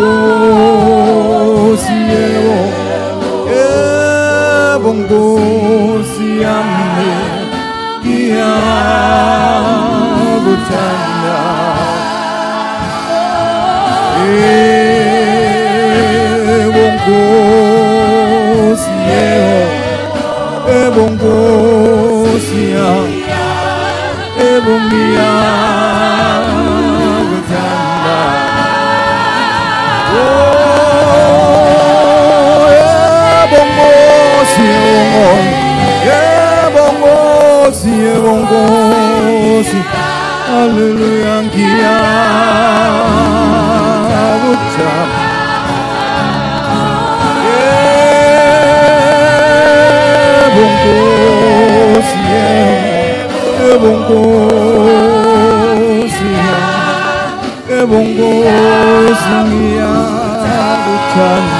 Yebo Nkosi yebo yebo Nkosi yami ngiyakuthanda yebo Nkosi yebo Nkosi Hallelujah ngiyakuthanda Yebo Nkosi yebo Nkosi yebo Nkosi ngiyakuthanda Yebo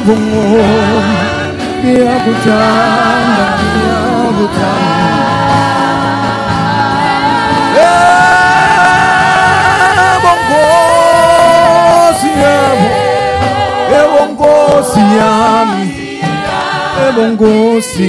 Nkosi ngiyakuthanda ngiyakuthanda Nkosi yami Nkosi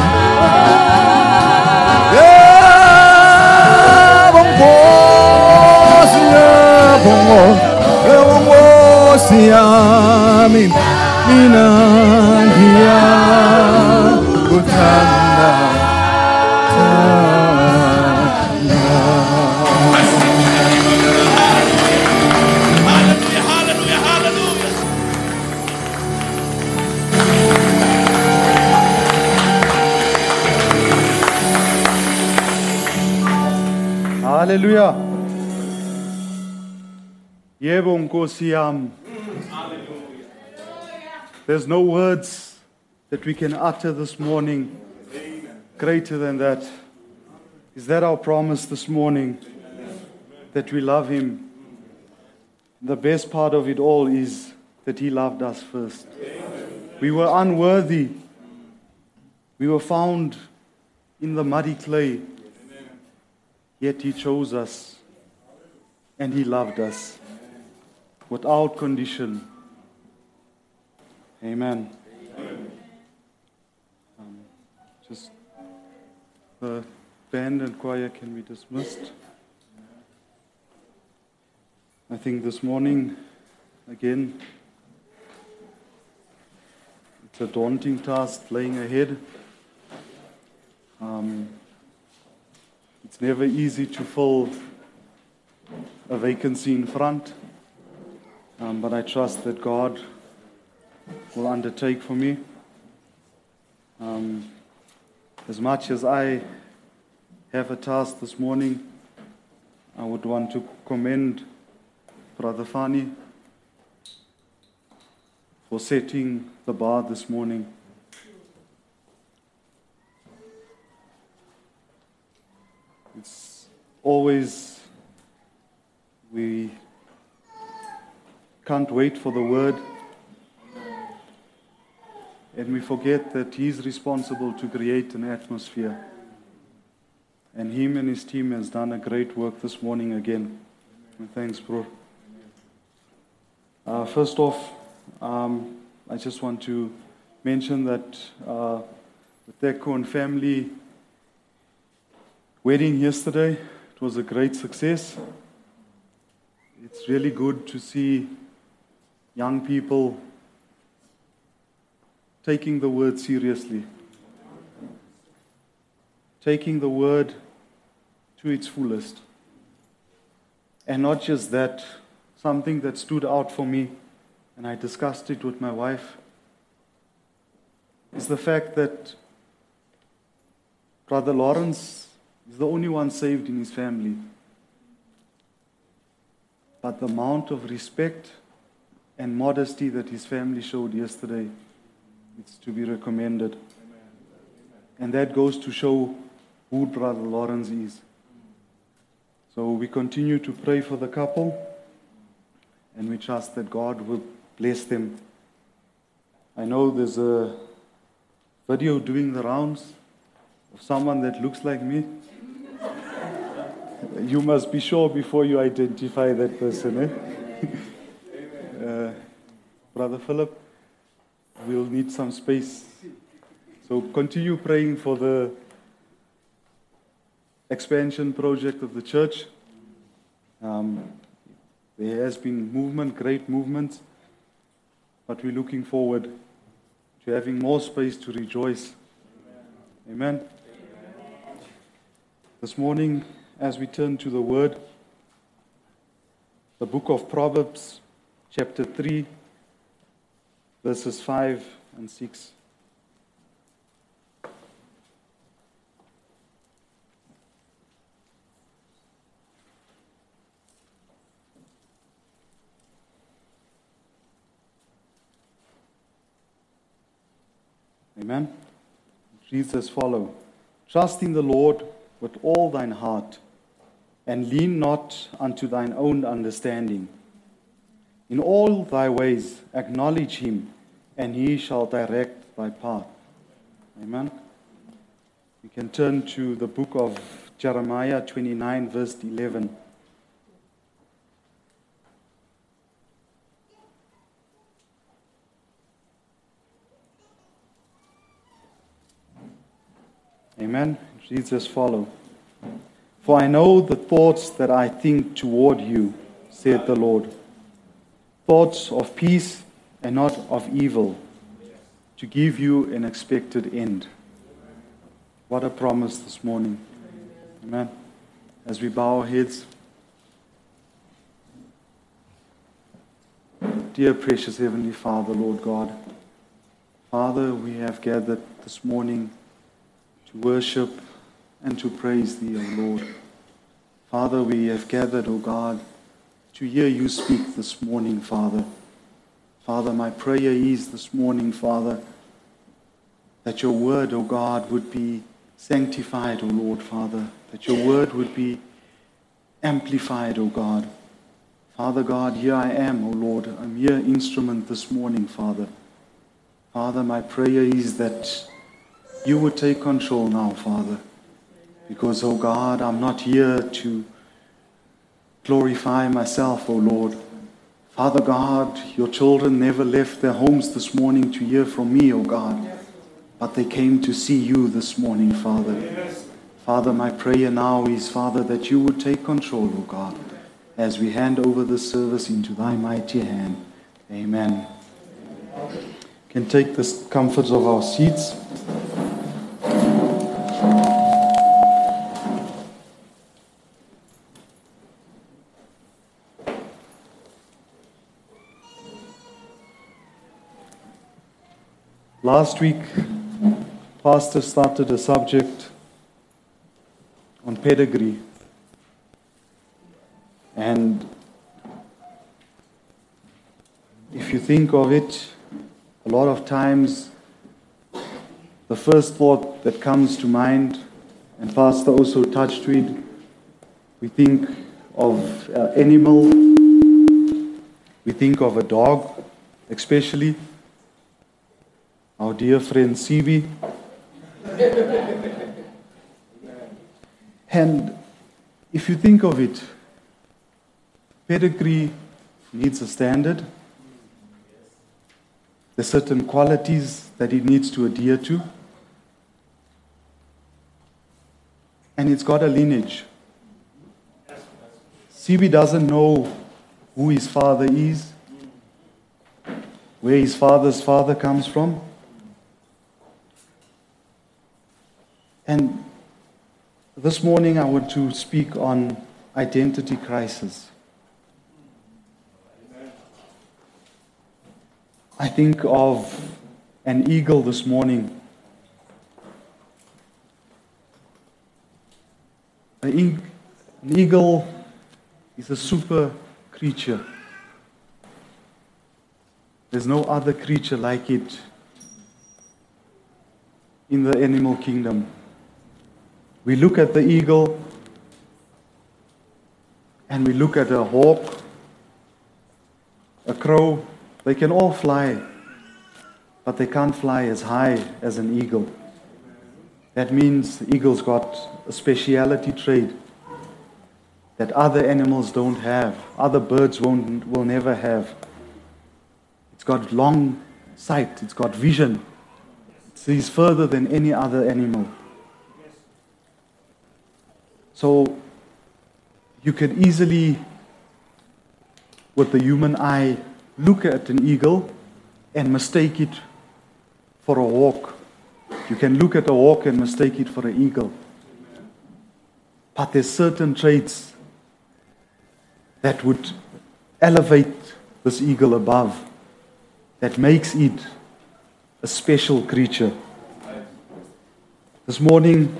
ubongozi ubongozi yami mina ngiyakuthanda Hallelujah, hallelujah, hallelujah. Hallelujah. There's no words that we can utter this morning greater than that. Is that our promise this morning? That we love Him. The best part of it all is that He loved us first. We were unworthy. We were found in the muddy clay. Yet He chose us and He loved us without condition. Amen. Um, just the band and choir can be dismissed. I think this morning, again, it's a daunting task laying ahead. Um, it's never easy to fill a vacancy in front, um, but I trust that God will undertake for me. Um, as much as I have a task this morning, I would want to commend Brother Fani for setting the bar this morning. It's always, we can't wait for the word. And we forget that he's responsible to create an atmosphere. And him and his team has done a great work this morning again. Thanks, bro. Uh, first off, um, I just want to mention that uh, the Tekon family wedding yesterday. It was a great success. It's really good to see young people taking the word seriously, taking the word to its fullest. And not just that, something that stood out for me, and I discussed it with my wife, is the fact that Brother Lawrence is the only one saved in his family. But the amount of respect and modesty that his family showed yesterday, it's to be recommended. And that goes to show who Brother Lawrence is. So we continue to pray for the couple, and we trust that God will bless them. I know there's a video doing the rounds of someone that looks like me. You must be sure before you identify that person. Eh? Brother Philip, we'll need some space. So continue praying for the expansion project of the church. Um, there has been movement, great movement, but we're looking forward to having more space to rejoice. Amen. This morning, as we turn to the Word, the book of Proverbs, chapter 3, verses 5 and 6. Amen. Jesus follow. Trust in the Lord with all thine heart, and lean not unto thine own understanding. In all thy ways acknowledge him, and he shall direct thy path. Amen. We can turn to the book of Jeremiah 29, verse 11. Amen. It reads as follow. For I know the thoughts that I think toward you, saith the Lord. Thoughts of peace and not of evil, to give you an expected end. What a promise this morning. Amen. As we bow our heads. Dear precious Heavenly Father, Lord God, Father, we have gathered this morning to worship and to praise Thee, O Lord. Father, we have gathered, O God, to hear You speak this morning, Father. Father, my prayer is this morning, Father, that Your word, O God, would be sanctified, O Lord, Father, that Your word would be amplified, O God. Father God, here I am, O Lord. I'm your instrument this morning, Father. Father, my prayer is that you would take control now, Father. Because, oh God, I'm not here to glorify myself, O Lord. Father God, your children never left their homes this morning to hear from me, O God. But they came to see you this morning, Father. Father, my prayer now is, Father, that you would take control, O God, as we hand over this service into thy mighty hand. Amen. Can take the comforts of our seats. Last week, Pastor started a subject on pedigree. And if you think of it, a lot of times the first thought that comes to mind, and Pastor also touched to it, we think of an animal, we think of a dog, especially our dear friend Sibi. and if you think of it, pedigree needs a standard. There's certain qualities that it needs to adhere to. And it's got a lineage. CB doesn't know who his father is, where his father's father comes from. And this morning I want to speak on identity crisis. I think of an eagle this morning. An eagle is a super creature. There's no other creature like it in the animal kingdom. We look at the eagle and we look at a hawk, a crow, they can all fly, but they can't fly as high as an eagle. That means the eagle's got a speciality trait that other animals don't have, other birds won't, will never have. It's got long sight, it's got vision, it sees further than any other animal. So you can easily, with the human eye, look at an eagle and mistake it for a hawk. You can look at a hawk and mistake it for an eagle. But there's certain traits that would elevate this eagle above, that makes it a special creature. This morning,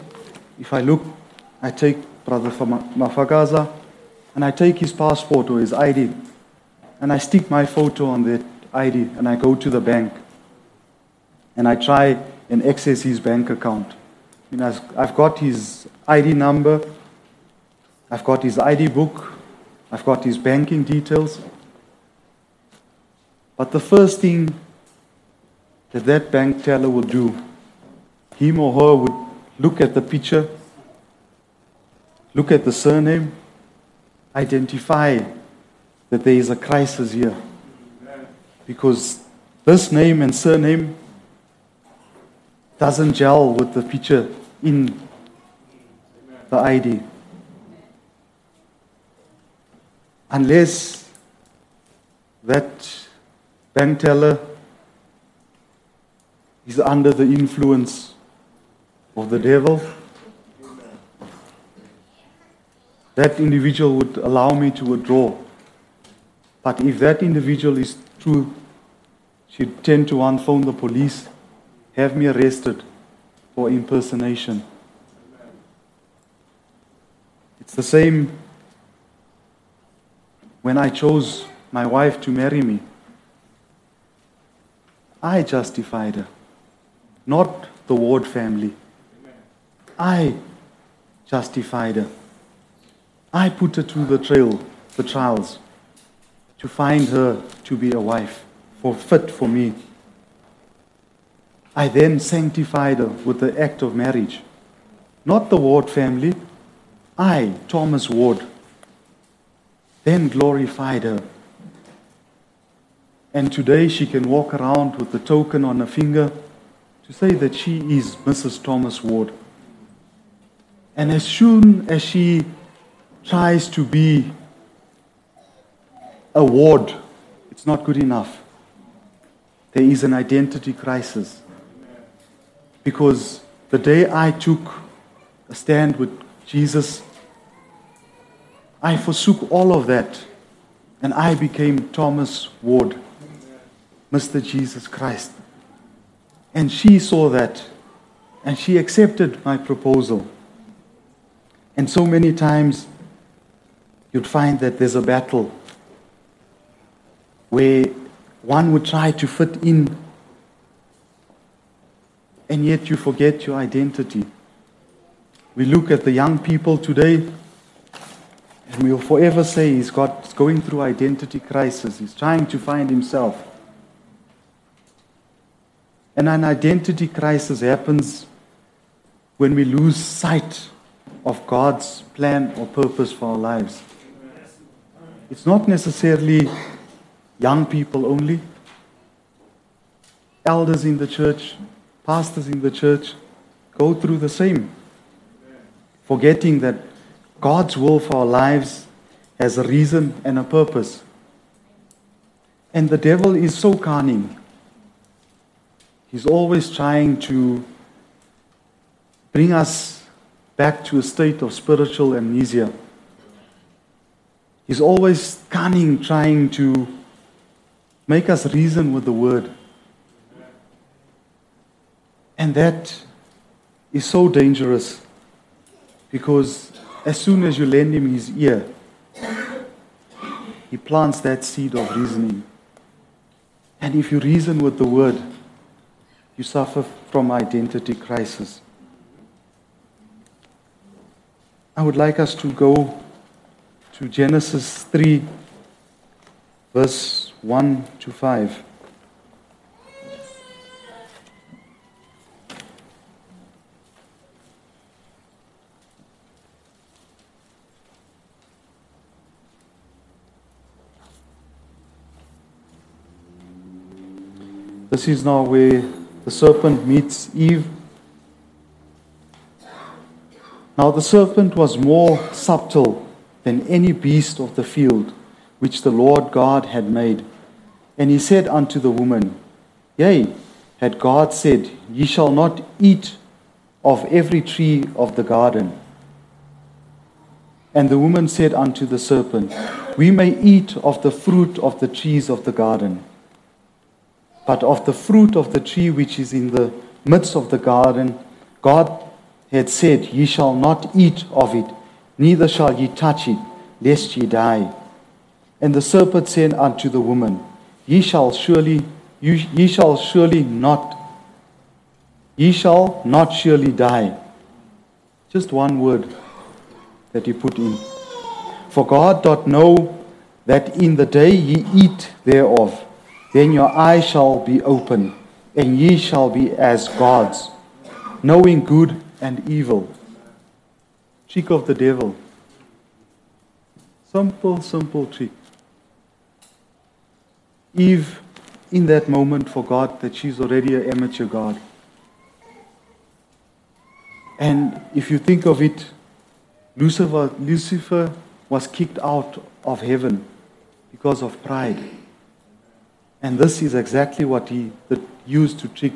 if I look, I take Brother Mafagaza and I take his passport or his ID and I stick my photo on that ID and I go to the bank and I try and access his bank account. Know, I've- I've got his ID number, I've got his ID book, I've got his banking details. But the first thing that that bank teller would do, him or her would look at the picture, look at the surname, identify that there is a crisis here. Because this name and surname doesn't gel with the picture in the ID. unless that bank teller is under the influence of the devil, that individual would allow me to withdraw. But if that individual is true, she'd 10 to 1 phone the police, have me arrested for impersonation. It's the same when I chose my wife to marry me. I justified her, not the Ward family. I justified her. I put her through the trail, the trials, to find her to be a wife, for fit for me. I then sanctified her with the act of marriage. Not the Ward family, I, Thomas Ward, then glorified her. And today she can walk around with the token on her finger to say that she is Mrs. Thomas Ward. And as soon as she tries to be a ward, it's not good enough. There is an identity crisis. Because the day I took a stand with Jesus, I forsook all of that and I became Thomas Ward, Mr. Jesus Christ. And she saw that and she accepted my proposal. And so many times you'd find that there's a battle where one would try to fit in and yet you forget your identity. We look at the young people today, and we'll forever say he's got he's going through identity crisis. He's trying to find himself. And an identity crisis happens when we lose sight of God's plan or purpose for our lives. It's not necessarily young people only, elders in the church, pastors in the church go through the same. Forgetting that God's will for our lives has a reason and a purpose. And the devil is so cunning. He's always trying to bring us back to a state of spiritual amnesia. He's always cunning, trying to make us reason with the word. And that is so dangerous because as soon as you lend him his ear, he plants that seed of reasoning. And if you reason with the word, you suffer from identity crisis. I would like us to go to Genesis 3, verse 1 to 5. This is now where the serpent meets Eve. Now the serpent was more subtle than any beast of the field which the Lord God had made. And he said unto the woman, Yea, had God said, Ye shall not eat of every tree of the garden. And the woman said unto the serpent, We may eat of the fruit of the trees of the garden. But of the fruit of the tree which is in the midst of the garden, God had said, Ye shall not eat of it, neither shall ye touch it, lest ye die. And the serpent said unto the woman, Ye shall surely, you, ye shall surely not, ye shall not surely die. Just one word that he put in. For God doth know that in the day ye eat thereof, then your eyes shall be open, and ye shall be as gods, knowing good and evil. Trick of the devil. Simple, simple trick. Eve, in that moment, forgot that she's already an amateur god. And if you think of it, Lucifer, Lucifer was kicked out of heaven because of pride. And this is exactly what he used to trick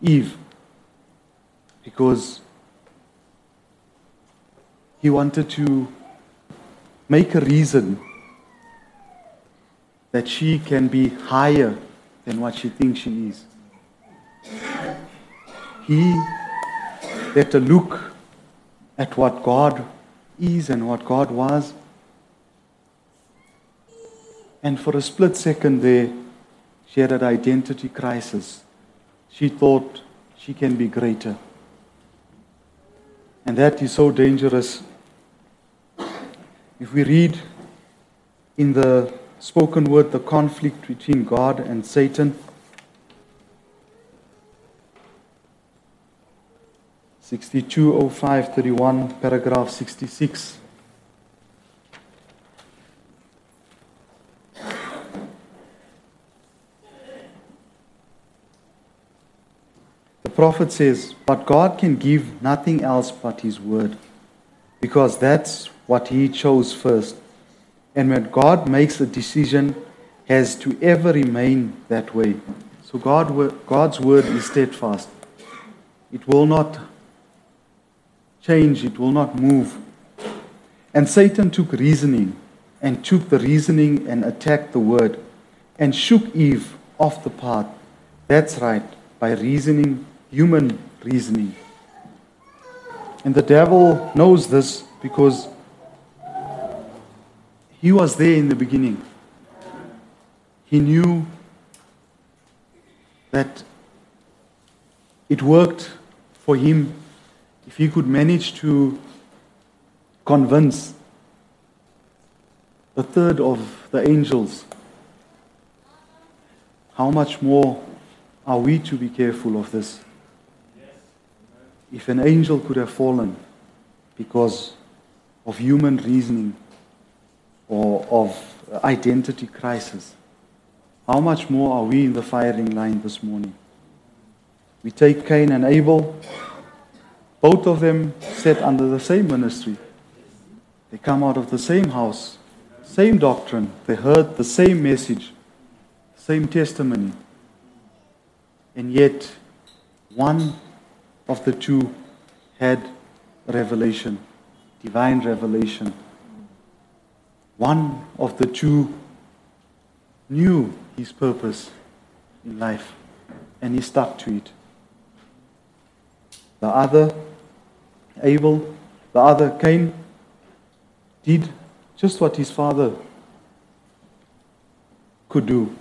Eve. Because he wanted to make a reason that she can be higher than what she thinks she is. He let her look at what God is and what God was. And for a split second there, she had an identity crisis. She thought she can be greater. And that is so dangerous. If we read in the spoken word the conflict between God and Satan, 620531, paragraph 66. The prophet says, But God can give nothing else but His word, because that's what He chose first. And when God makes a decision, has to ever remain that way. So God, God's word is steadfast. It will not change, it will not move. And Satan took reasoning and took the reasoning and attacked the word and shook Eve off the path. That's right, by reasoning, human reasoning. And the devil knows this because he was there in the beginning. He knew that it worked for him if he could manage to convince a third of the angels, how much more are we to be careful of this? If an angel could have fallen because of human reasoning or of identity crisis, how much more are we in the firing line this morning? We take Cain and Abel, both of them sat under the same ministry. They come out of the same house, same doctrine. They heard the same message, same testimony. And yet, one of the two had revelation, divine revelation. One of the two knew his purpose in life and he stuck to it. The other Abel, the other Cain, did just what his father could do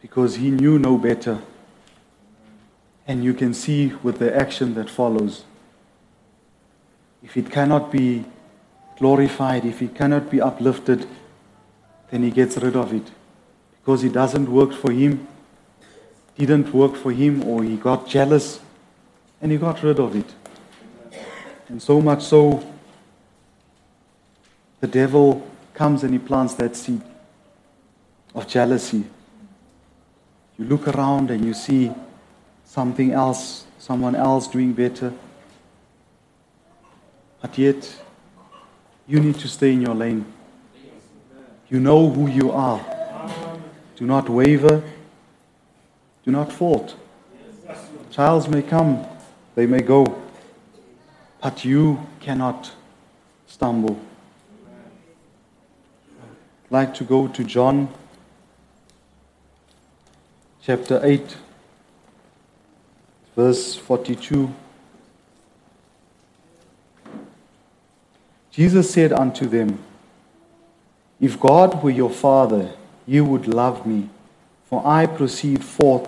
because he knew no better. And you can see with the action that follows. If it cannot be glorified, if he cannot be uplifted, then he gets rid of it because it doesn't work for him, didn't work for him, or he got jealous and he got rid of it. And so much so, the devil comes and he plants that seed of jealousy. You look around and you see something else, someone else doing better. But yet, you need to stay in your lane. You know who you are. Do not waver. Do not fault. Trials may come, they may go but you cannot stumble. I'd like to go to John chapter 8, verse 42. Jesus said unto them, If God were your Father, you would love me, for I proceed forth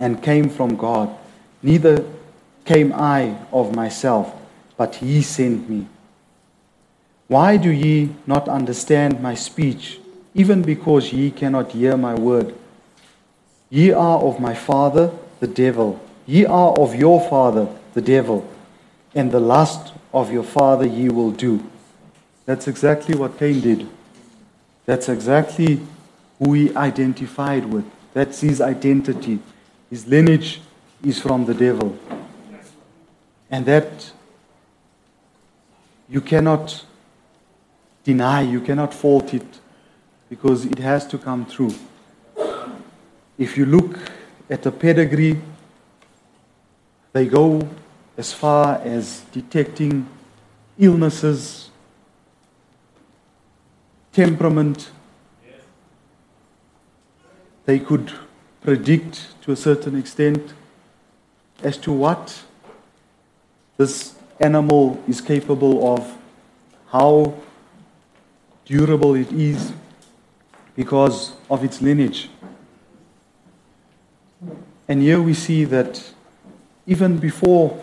and came from God. Neither came I of myself, but he sent me. Why do ye not understand my speech, even because ye cannot hear my word? Ye are of my father, the devil. Ye are of your father, the devil, and the lust of your father ye will do. That's exactly what Cain did. That's exactly who he identified with. That's his identity. His lineage is from the devil and that you cannot deny, you cannot fault it because it has to come through. If you look at the pedigree, they go as far as detecting illnesses, temperament. They could predict to a certain extent as to what this animal is capable of, how durable it is because of its lineage. And here we see that even before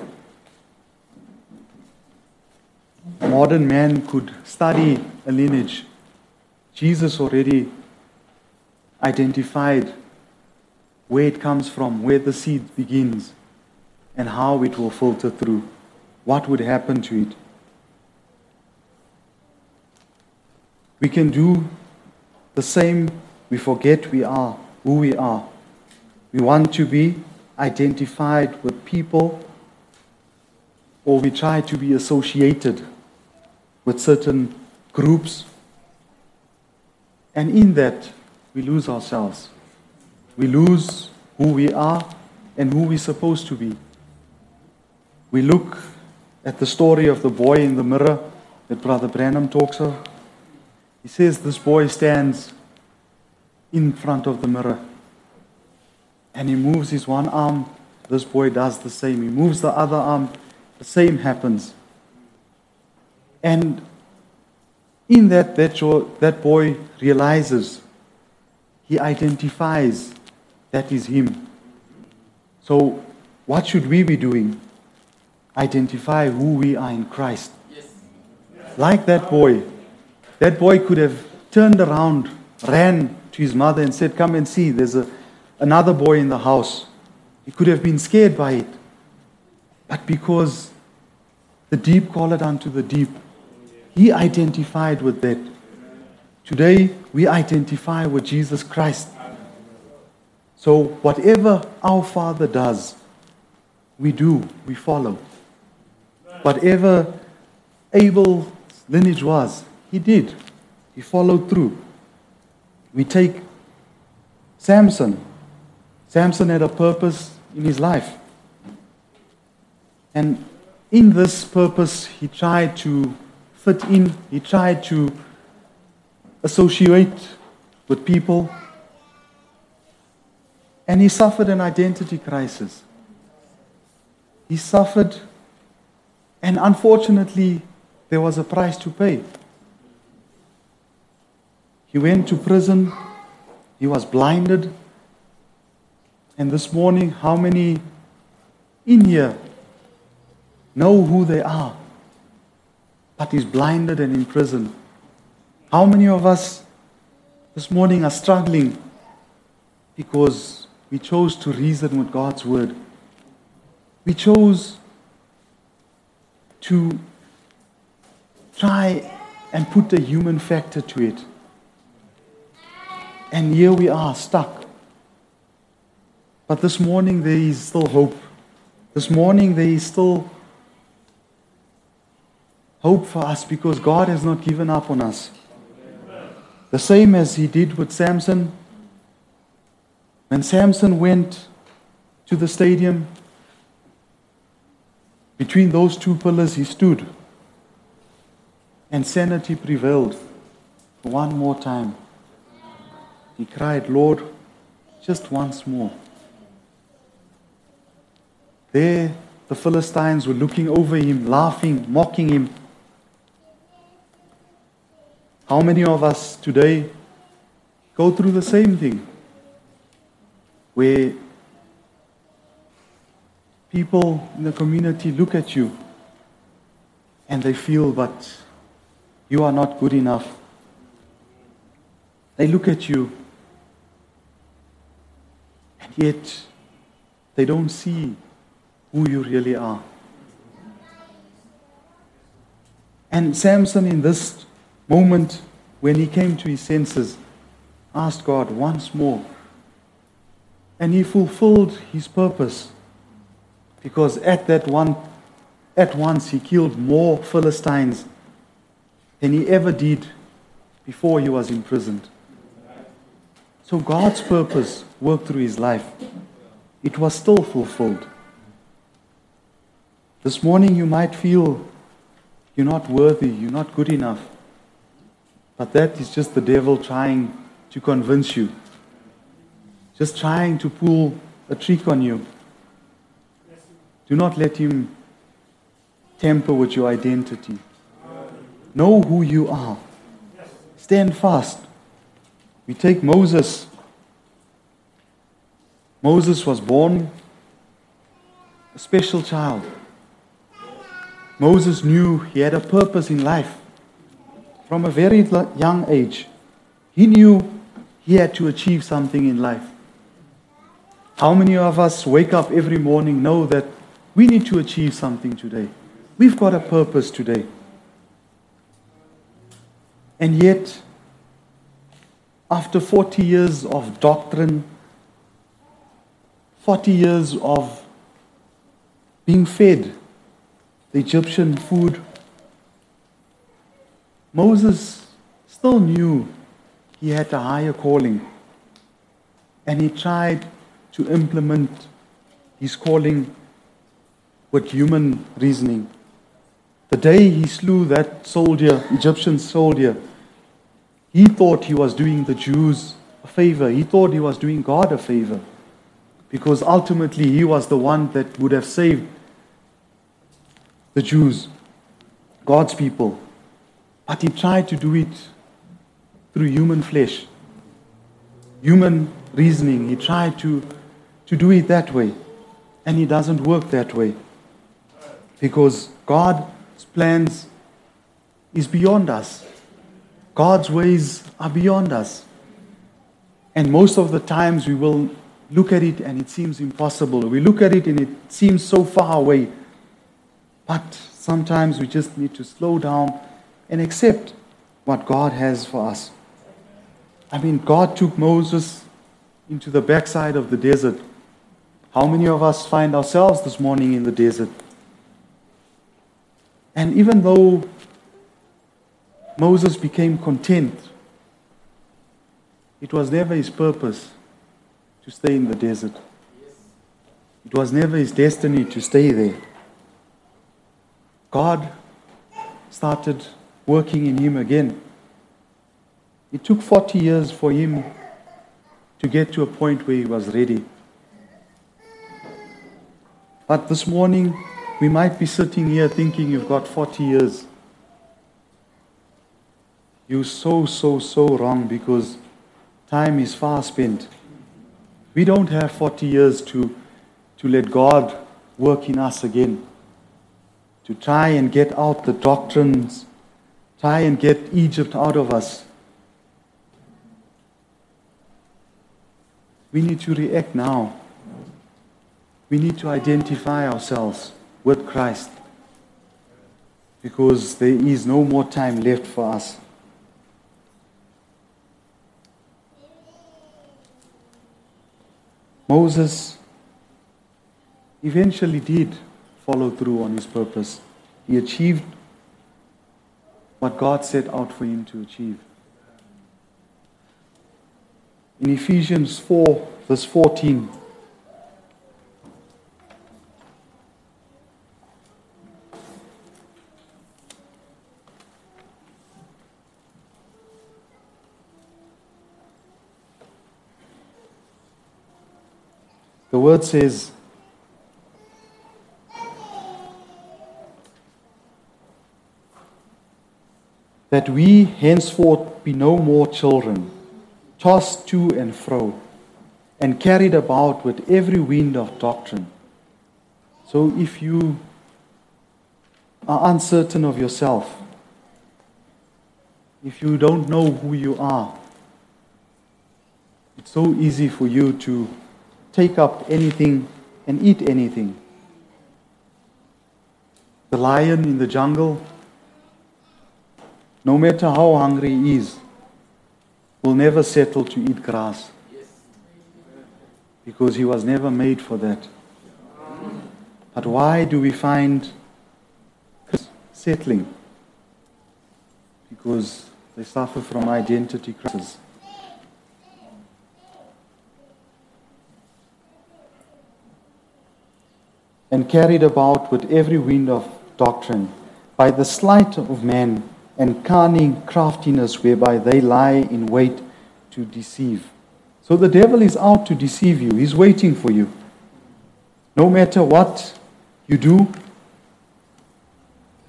modern man could study a lineage, Jesus already identified where it comes from, where the seed begins, and how it will filter through, what would happen to it. We can do the same, we forget we are who we are. We want to be identified with people, or we try to be associated with certain groups. And in that, we lose ourselves. We lose who we are and who we're supposed to be. We look at the story of the boy in the mirror that Brother Branham talks of. He says this boy stands in front of the mirror and he moves his one arm. This boy does the same. He moves the other arm. The same happens. And in that, that, that boy realizes, he identifies that is him. So, what should we be doing? Identify who we are in Christ. Like that boy. That boy could have turned around, ran to his mother, and said, Come and see, there's a, another boy in the house. He could have been scared by it. But because the deep calleth unto the deep, he identified with that. Today, we identify with Jesus Christ. So, whatever our Father does, we do, we follow. Whatever Abel's lineage was, he did. He followed through. We take Samson. Samson had a purpose in his life. And in this purpose, he tried to fit in, he tried to associate with people, and he suffered an identity crisis. He suffered, and unfortunately, there was a price to pay. He went to prison, he was blinded, and this morning, how many in here know who they are, but is blinded and in prison? How many of us this morning are struggling because we chose to reason with God's word? We chose to try and put the human factor to it. And here we are stuck. But this morning there is still hope. This morning there is still hope for us because God has not given up on us. The same as he did with Samson. When Samson went to the stadium, between those two pillars he stood. And sanity prevailed one more time. He cried, Lord, just once more. There, the Philistines were looking over him, laughing, mocking him. How many of us today go through the same thing? Where people in the community look at you and they feel, but you are not good enough. They look at you and yet they don't see who you really are. And Samson, in this moment, when he came to his senses, asked God once more. And he fulfilled his purpose because at that one, at once he killed more Philistines than he ever did before he was imprisoned. So God's purpose worked through his life. It was still fulfilled. This morning you might feel you're not worthy, you're not good enough. But that is just the devil trying to convince you, just trying to pull a trick on you. Do not let him tamper with your identity. Know who you are. Stand fast. We take Moses. Moses was born a special child. Moses knew he had a purpose in life from a very young age. He knew he had to achieve something in life. How many of us wake up every morning know that we need to achieve something today? We've got a purpose today. And yet, after 40 years of doctrine, 40 years of being fed the Egyptian food, Moses still knew he had a higher calling. And he tried to implement his calling with human reasoning. The day he slew that soldier, Egyptian soldier, he thought he was doing the Jews a favor. He thought he was doing God a favor. Because ultimately he was the one that would have saved the Jews, God's people. But he tried to do it through human flesh, human reasoning. He tried to, to do it that way. And it doesn't work that way. Because God's plans is beyond us. God's ways are beyond us. And most of the times we will look at it and it seems impossible. We look at it and it seems so far away. But sometimes we just need to slow down and accept what God has for us. I mean, God took Moses into the backside of the desert. How many of us find ourselves this morning in the desert? And even though Moses became content, it was never his purpose to stay in the desert. It was never his destiny to stay there. God started working in him again. It took 40 years for him to get to a point where he was ready. But this morning, we might be sitting here thinking you've got 40 years. You're so, so, so wrong because time is far spent. We don't have 40 years to, to let God work in us again to try and get out the doctrines, try and get Egypt out of us. We need to react now. We need to identify ourselves with Christ because there is no more time left for us. Moses eventually did follow through on his purpose. He achieved what God set out for him to achieve. In Ephesians 4, verse 14, the word says, that we henceforth be no more children, tossed to and fro, and carried about with every wind of doctrine. So if you are uncertain of yourself, if you don't know who you are, it's so easy for you to take up anything and eat anything. The lion in the jungle no matter how hungry he is, will never settle to eat grass. Because he was never made for that. But why do we find settling? because they suffer from identity crisis. And carried about with every wind of doctrine by the sleight of men and cunning craftiness whereby they lie in wait to deceive. So the devil is out to deceive you, he's waiting for you. No matter what you do,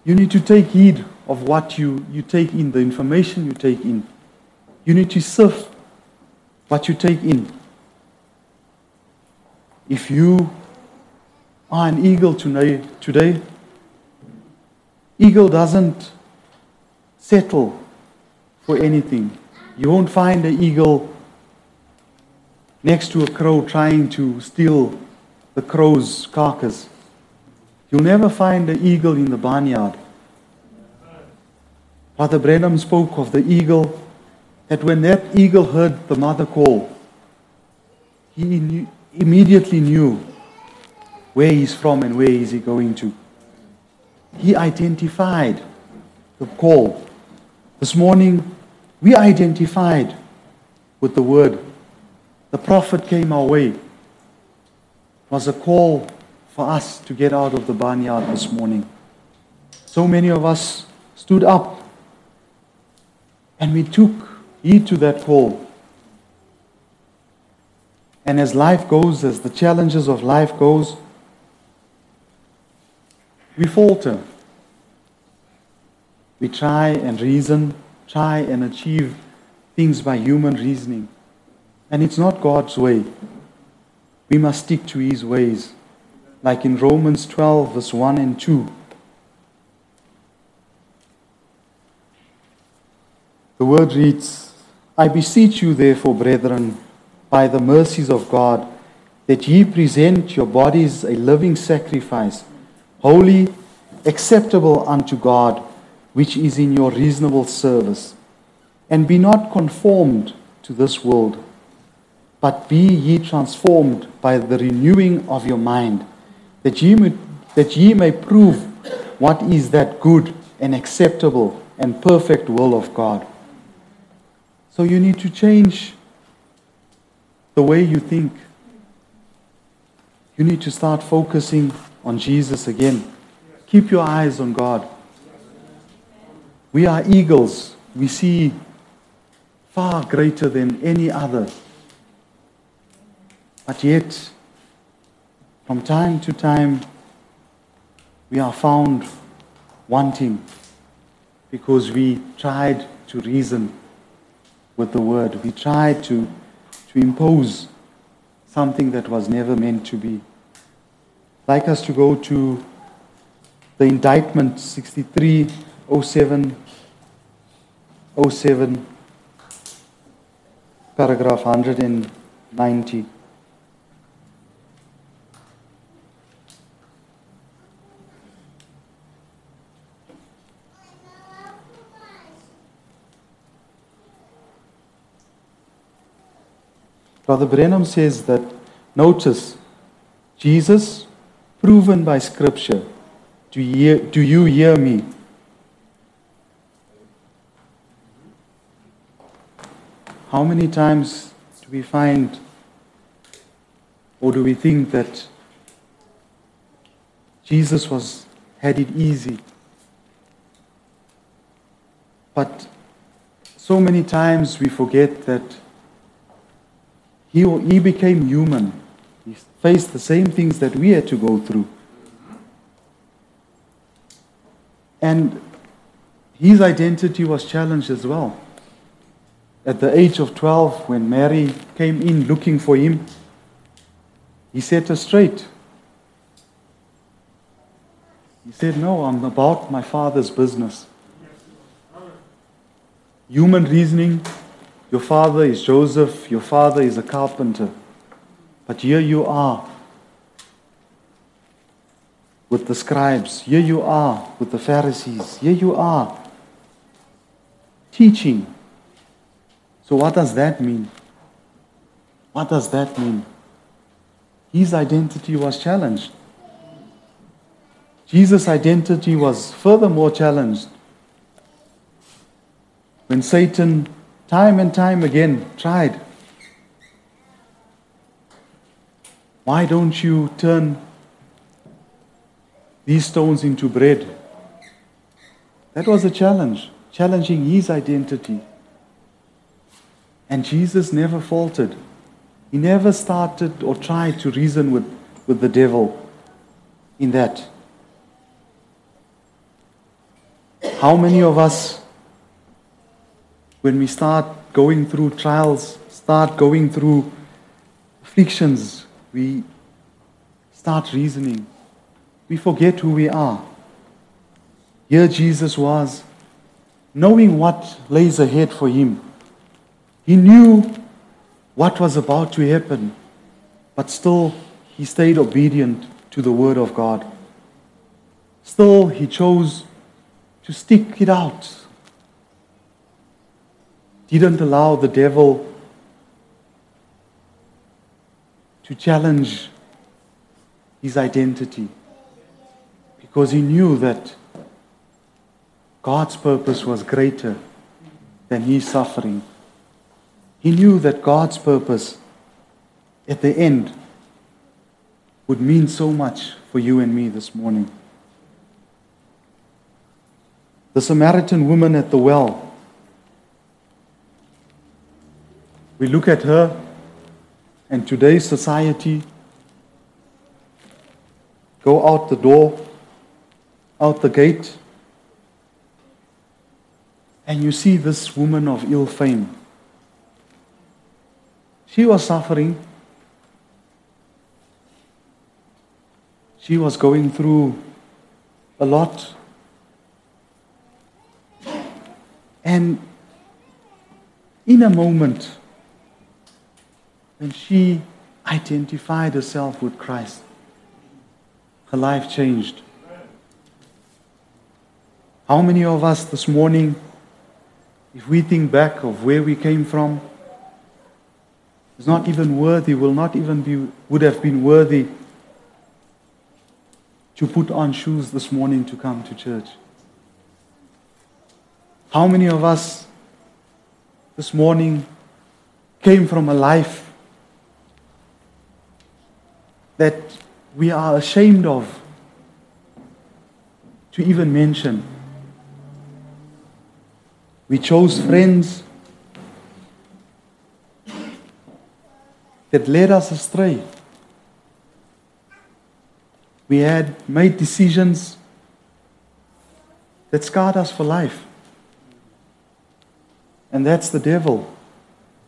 you need to take heed of what you, you take in, the information you take in. You need to sift what you take in. If you are an eagle today, today eagle doesn't settle for anything. You won't find an eagle next to a crow trying to steal the crow's carcass. You'll never find an eagle in the barnyard. Brother Branham spoke of the eagle, that when that eagle heard the mother call, he knew, immediately knew where he's from and where is he going to. He identified the call. This morning, we identified with the word. The prophet came our way. It was a call for us to get out of the barnyard this morning. So many of us stood up and we took heed to that call. And as life goes, as the challenges of life goes, we falter. We try and reason, try and achieve things by human reasoning. And it's not God's way. We must stick to His ways. Like in Romans 12, verse 1 and 2. The word reads I beseech you, therefore, brethren, by the mercies of God, that ye present your bodies a living sacrifice, holy, acceptable unto God, which is in your reasonable service. And be not conformed to this world, but be ye transformed by the renewing of your mind, that ye may, that ye may prove what is that good and acceptable and perfect will of God. So you need to change the way you think. You need to start focusing on Jesus again. Keep your eyes on God. We are eagles. We see far greater than any other. But yet, from time to time, we are found wanting because we tried to reason with the word. We tried to, to impose something that was never meant to be. Like us to go to the indictment 6307 07 paragraph 190. Brother Branham says that, notice, Jesus, proven by Scripture, do you, do you hear me? How many times do we find or do we think that Jesus was had it easy? But so many times we forget that he, he became human. He faced the same things that we had to go through. And his identity was challenged as well. At the age of 12, when Mary came in looking for him, he set her straight. He said, No, I'm about my father's business. Human reasoning, your father is Joseph, your father is a carpenter. But here you are with the scribes, here you are with the Pharisees, here you are teaching. So, what does that mean? What does that mean? His identity was challenged. Jesus' identity was furthermore challenged. when Satan, time and time again, tried, why don't you turn these stones into bread? That was a challenge, challenging his identity. And Jesus never faltered. He never started or tried to reason with, with the devil in that. How many of us, when we start going through trials, start going through afflictions, we start reasoning. We forget who we are. Here Jesus was, knowing what lays ahead for him. He knew what was about to happen, but still he stayed obedient to the word of God. Still, he chose to stick it out. Didn't allow the devil to challenge his identity because he knew that God's purpose was greater than his suffering. He knew that God's purpose at the end would mean so much for you and me this morning. The Samaritan woman at the well. We look at her and today's society go out the door, out the gate, and you see this woman of ill fame. She was suffering. She was going through a lot. And in a moment, when she identified herself with Christ, her life changed. How many of us this morning, if we think back of where we came from, is not even worthy, will not even be, would have been worthy to put on shoes this morning to come to church? How many of us this morning came from a life that we are ashamed of to even mention? We chose friends that led us astray. We had made decisions that scarred us for life. And that's the devil.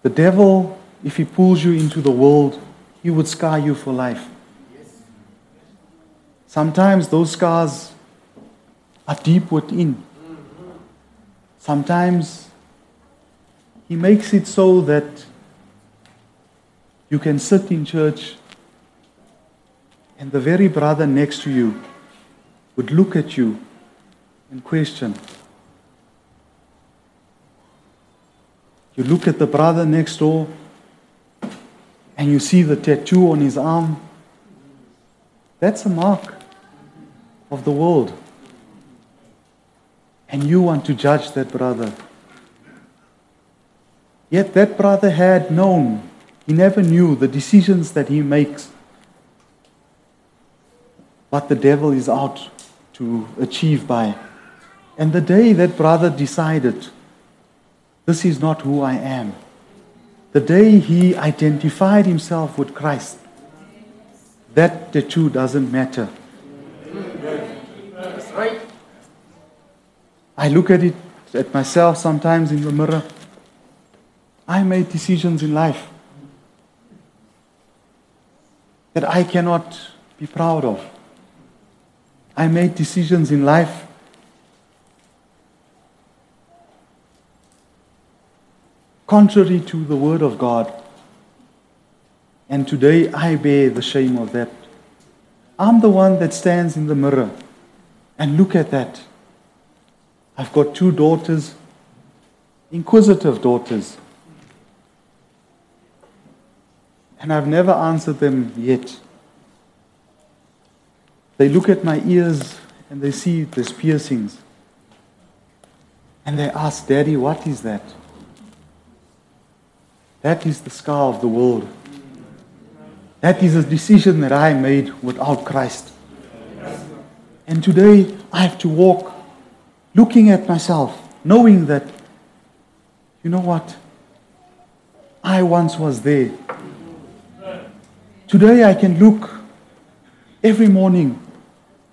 The devil, if he pulls you into the world, he would scar you for life. Sometimes those scars are deep within. Sometimes he makes it so that you can sit in church and the very brother next to you would look at you and question. You look at the brother next door and you see the tattoo on his arm. That's a mark of the world. And you want to judge that brother. Yet that brother had known, he never knew the decisions that he makes. What the devil is out to achieve by. And the day that brother decided, this is not who I am, the day he identified himself with Christ, that tattoo doesn't matter. I look at it at myself sometimes in the mirror. I made decisions in life that I cannot be proud of. I made decisions in life contrary to the Word of God. And today I bear the shame of that. I'm the one that stands in the mirror and look at that. I've got two daughters, inquisitive daughters. And I've never answered them yet. They look at my ears and they see there's piercings. And they ask, Daddy, what is that? That is the scar of the world. That is a decision that I made without Christ. And today I have to walk looking at myself, knowing that, you know what? I once was there. Today I can look every morning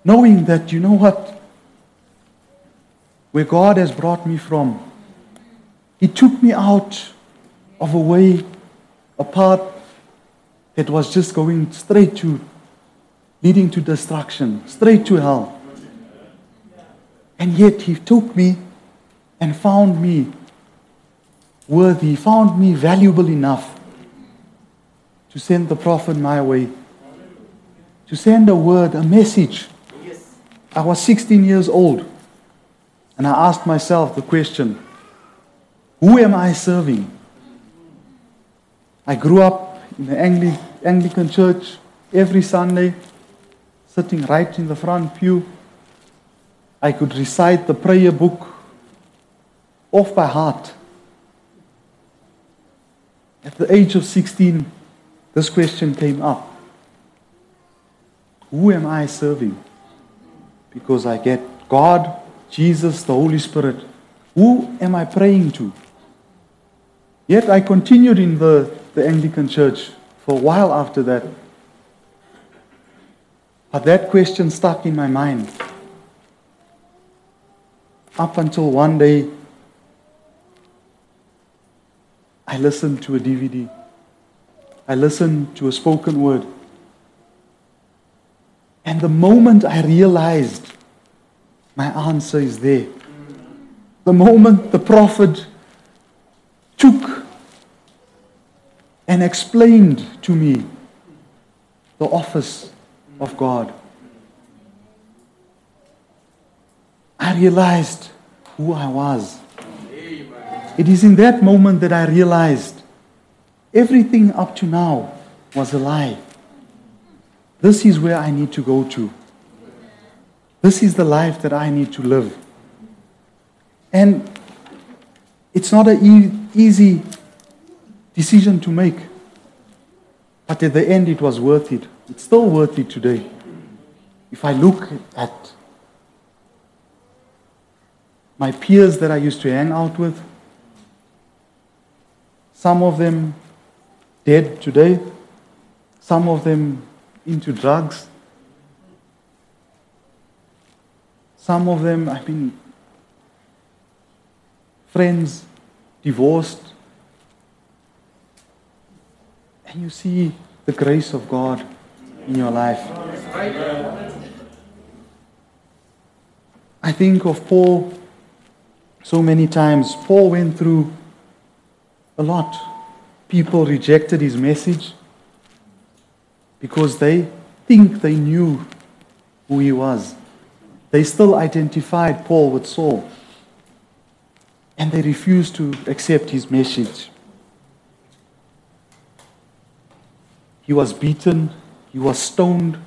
knowing that, you know what? Where God has brought me from, He took me out of a way, a path that was just going straight to, leading to destruction, straight to hell. And yet He took me and found me worthy, found me valuable enough to send the prophet my way, to send a word, a message. I was 16 years old, and I asked myself the question who am I serving? I grew up in the Angli- Anglican church every Sunday, sitting right in the front pew. I could recite the prayer book off by heart. At the age of 16, this question came up Who am I serving? Because I get God, Jesus, the Holy Spirit. Who am I praying to? Yet I continued in the, the Anglican church for a while after that. But that question stuck in my mind. Up until one day, I listened to a DVD. I listened to a spoken word. And the moment I realized my answer is there, the moment the prophet took and explained to me the office of God, I realized who I was. It is in that moment that I realized everything up to now was a lie. This is where I need to go to. This is the life that I need to live. And it's not an e- easy decision to make. But at the end, it was worth it. It's still worth it today. If I look at my peers that I used to hang out with, some of them dead today, some of them into drugs, some of them, I mean, friends divorced. And you see the grace of God in your life. I think of Paul so many times. Paul went through a lot. People rejected his message because they think they knew who he was. They still identified Paul with Saul. And they refused to accept his message. He was beaten, he was stoned,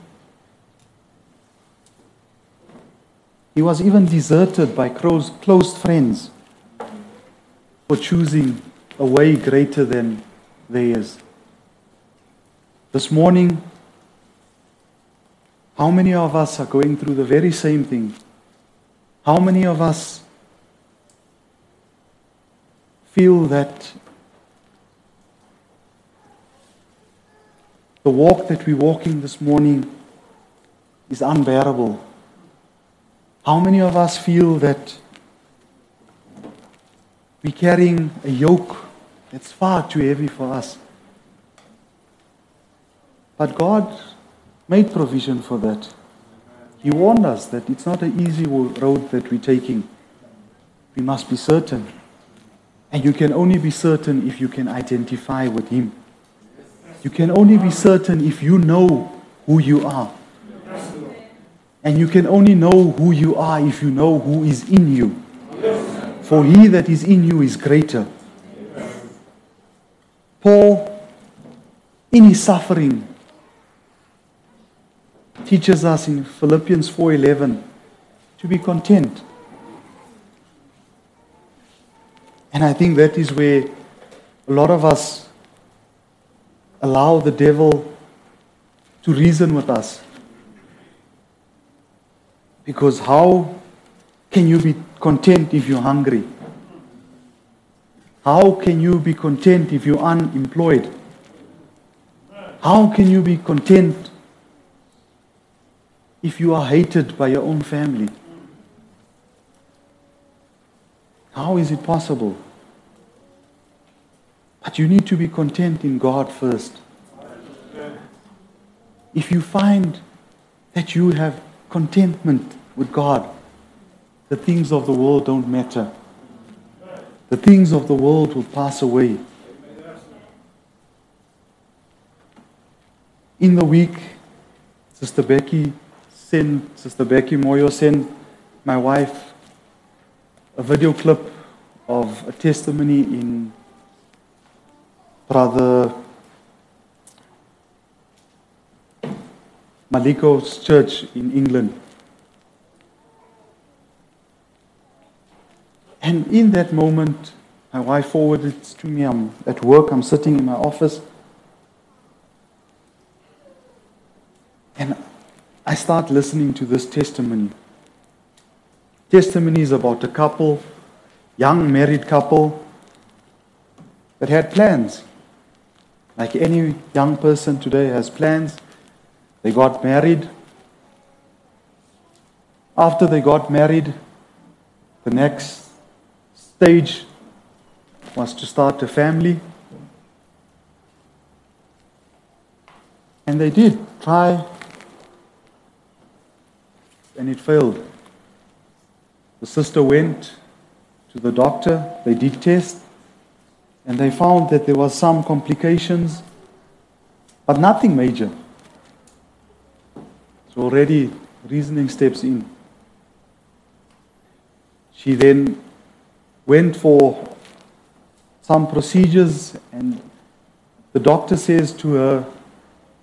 he was even deserted by close, friends for choosing a way greater than theirs. This morning, how many of us are going through the very same thing? How many of us feel that the walk that we're walking this morning is unbearable? How many of us feel that we're carrying a yoke that's far too heavy for us? But God made provision for that. He warned us that it's not an easy road that we're taking. We must be certain. And you can only be certain if you can identify with Him. You can only be certain if you know who you are. And you can only know who you are if you know who is in you. For he that is in you is greater. Paul, in his suffering, teaches us in Philippians 4:11 to be content. And I think that is where a lot of us allow the devil to reason with us. Because how can you be content if you're hungry? How can you be content if you're unemployed? How can you be content if you are hated by your own family? How is it possible? But you need to be content in God first. If you find that you have contentment with God, the things of the world don't matter. The things of the world will pass away. In the week, Sister Becky sent, Sister Becky Moyo sent my wife a video clip of a testimony in Brother Maliko's church in England. And in that moment, my wife forwarded it to me. I'm at work, I'm sitting in my office. And I start listening to this testimony. Testimonies about a couple, young married couple, that had plans. Like any young person today has plans. They got married. After they got married, the next stage was to start a family. And they did try, and it failed. The sister went to the doctor, they did tests, and they found that there was some complications, but nothing major. So already reasoning steps in. She then went for some procedures and the doctor says to her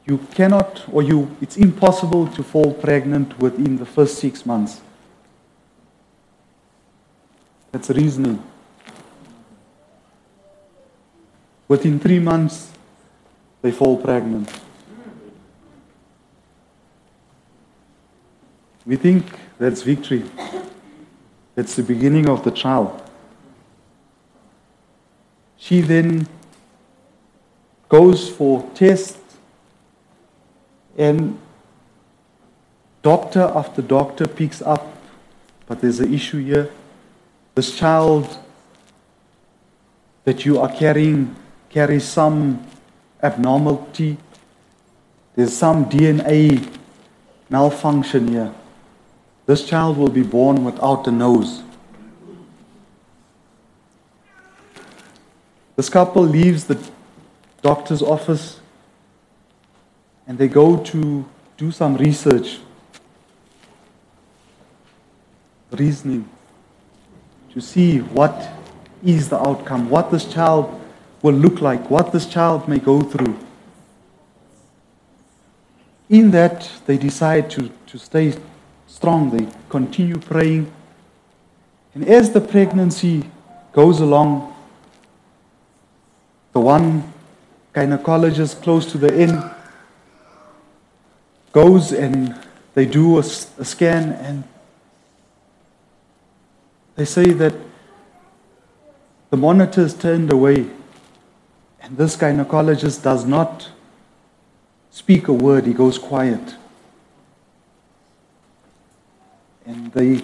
you cannot or you it's impossible to fall pregnant within the first 6 months. That's reasoning within 3 months they fall pregnant. We think that's victory. That's the beginning of the trial she then goes for tests, and doctor after doctor picks up, but there's an issue here. This child that you are carrying carries some abnormality. There's some DNA malfunction here. This child will be born without a nose. This couple leaves the doctor's office and they go to do some research, reasoning, to see what is the outcome, what this child will look like, what this child may go through. In that, they decide to, to stay strong, they continue praying. And as the pregnancy goes along, the one gynecologist close to the inn goes and they do a, a scan and they say that the monitor is turned away and this gynecologist does not speak a word, he goes quiet. And they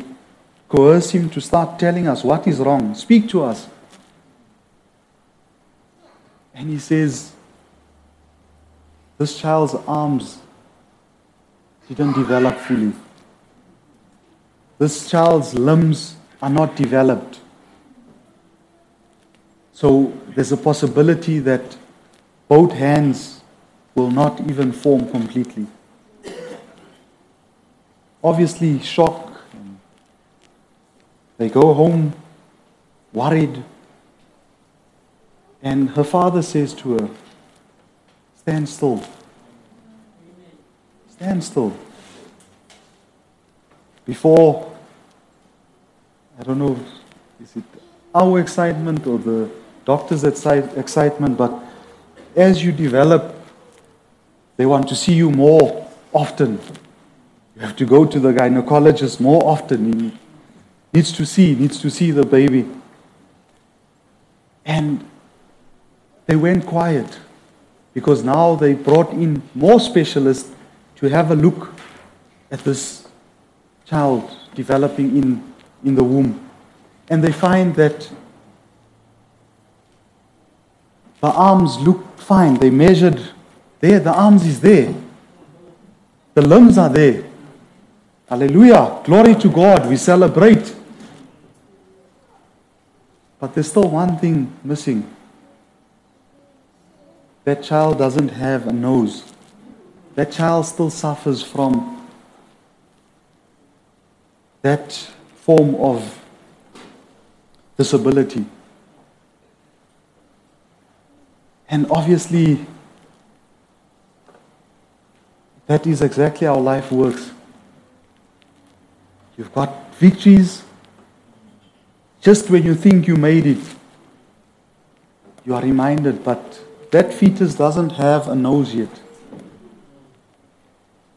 coerce him to start telling us what is wrong. Speak to us. And he says, This child's arms didn't develop fully. This child's limbs are not developed. So there's a possibility that both hands will not even form completely. Obviously, shock. They go home worried. And her father says to her, Stand still. Stand still. Before, I don't know, is it our excitement or the doctor's excitement, but as you develop, they want to see you more often. You have to go to the gynecologist more often. He needs to see, needs to see the baby. And they went quiet because now they brought in more specialists to have a look at this child developing in, in the womb. And they find that the arms look fine. They measured there, the arms is there. The limbs are there. Hallelujah. Glory to God. We celebrate. But there's still one thing missing. That child doesn't have a nose. That child still suffers from that form of disability. And obviously, that is exactly how life works. You've got victories. Just when you think you made it, you are reminded, but that fetus doesn't have a nose yet.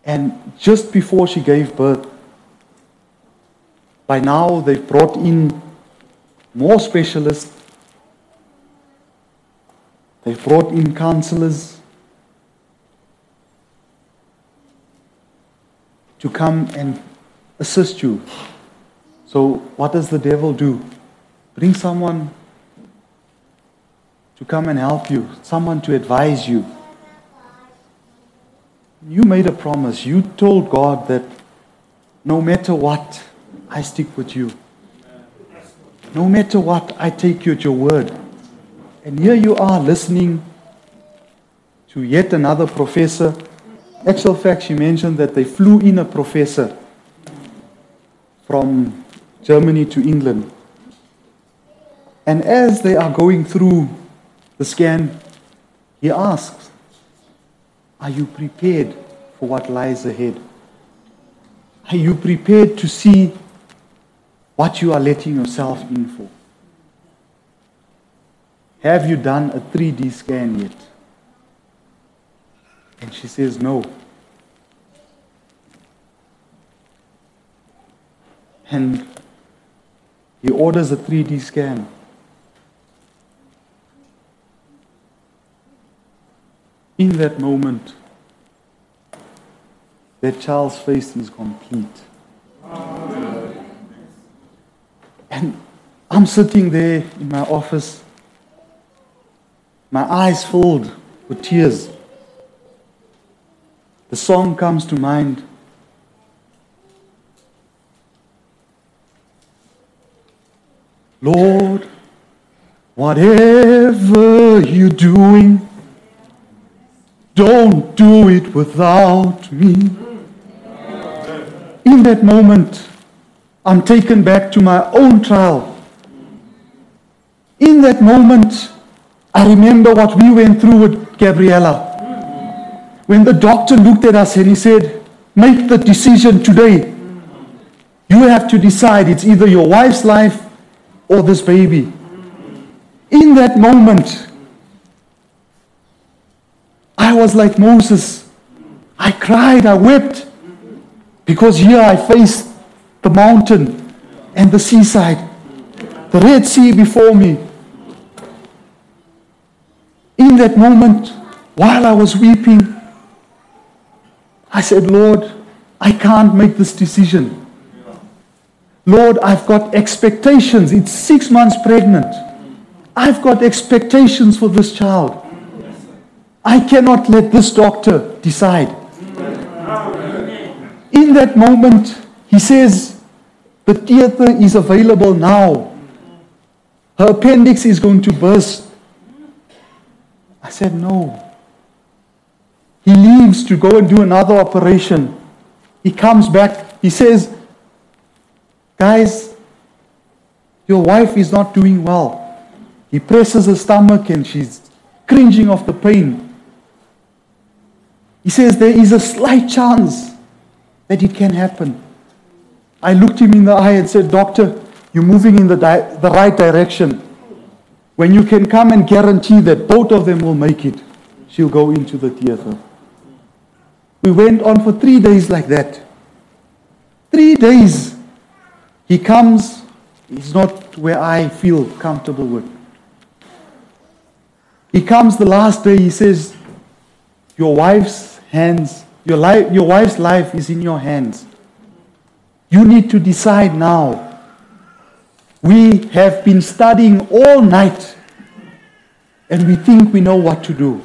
And just before she gave birth, by now they've brought in more specialists. They've brought in counselors to come and assist you. So, what does the devil do? Bring someone to come and help you, someone to advise you. You made a promise. You told God that no matter what, I stick with you. No matter what, I take you at your word. And here you are listening to yet another professor. Actual fact, she mentioned that they flew in a professor from Germany to England. And as they are going through the scan, he asks, Are you prepared for what lies ahead? Are you prepared to see what you are letting yourself in for? Have you done a 3D scan yet? And she says, No. And he orders a 3D scan. In that moment, that child's face is complete. And I'm sitting there in my office, my eyes filled with tears. The song comes to mind. Lord, whatever you're doing, don't do it without me. In that moment, I'm taken back to my own trial. In that moment, I remember what we went through with Gabriella. When the doctor looked at us and he said, Make the decision today. You have to decide it's either your wife's life or this baby. In that moment, I was like Moses. I cried, I wept, because here I faced the mountain and the seaside, the Red Sea before me. In that moment, while I was weeping, I said, Lord, I can't make this decision. Lord, I've got expectations. It's six months pregnant. I've got expectations for this child. I cannot let this doctor decide. In that moment, he says, The theater is available now. Her appendix is going to burst. I said, No. He leaves to go and do another operation. He comes back. He says, Guys, your wife is not doing well. He presses her stomach and she's cringing of the pain. He says, There is a slight chance that it can happen. I looked him in the eye and said, Doctor, you're moving in the, di- the right direction, when you can come and guarantee that both of them will make it, she'll go into the theater. We went on for three days like that. Three days. He comes, he's not where I feel comfortable with. He comes the last day, he says, Your wife's hands, your, life, your wife's life is in your hands. You need to decide now. We have been studying all night and we think we know what to do.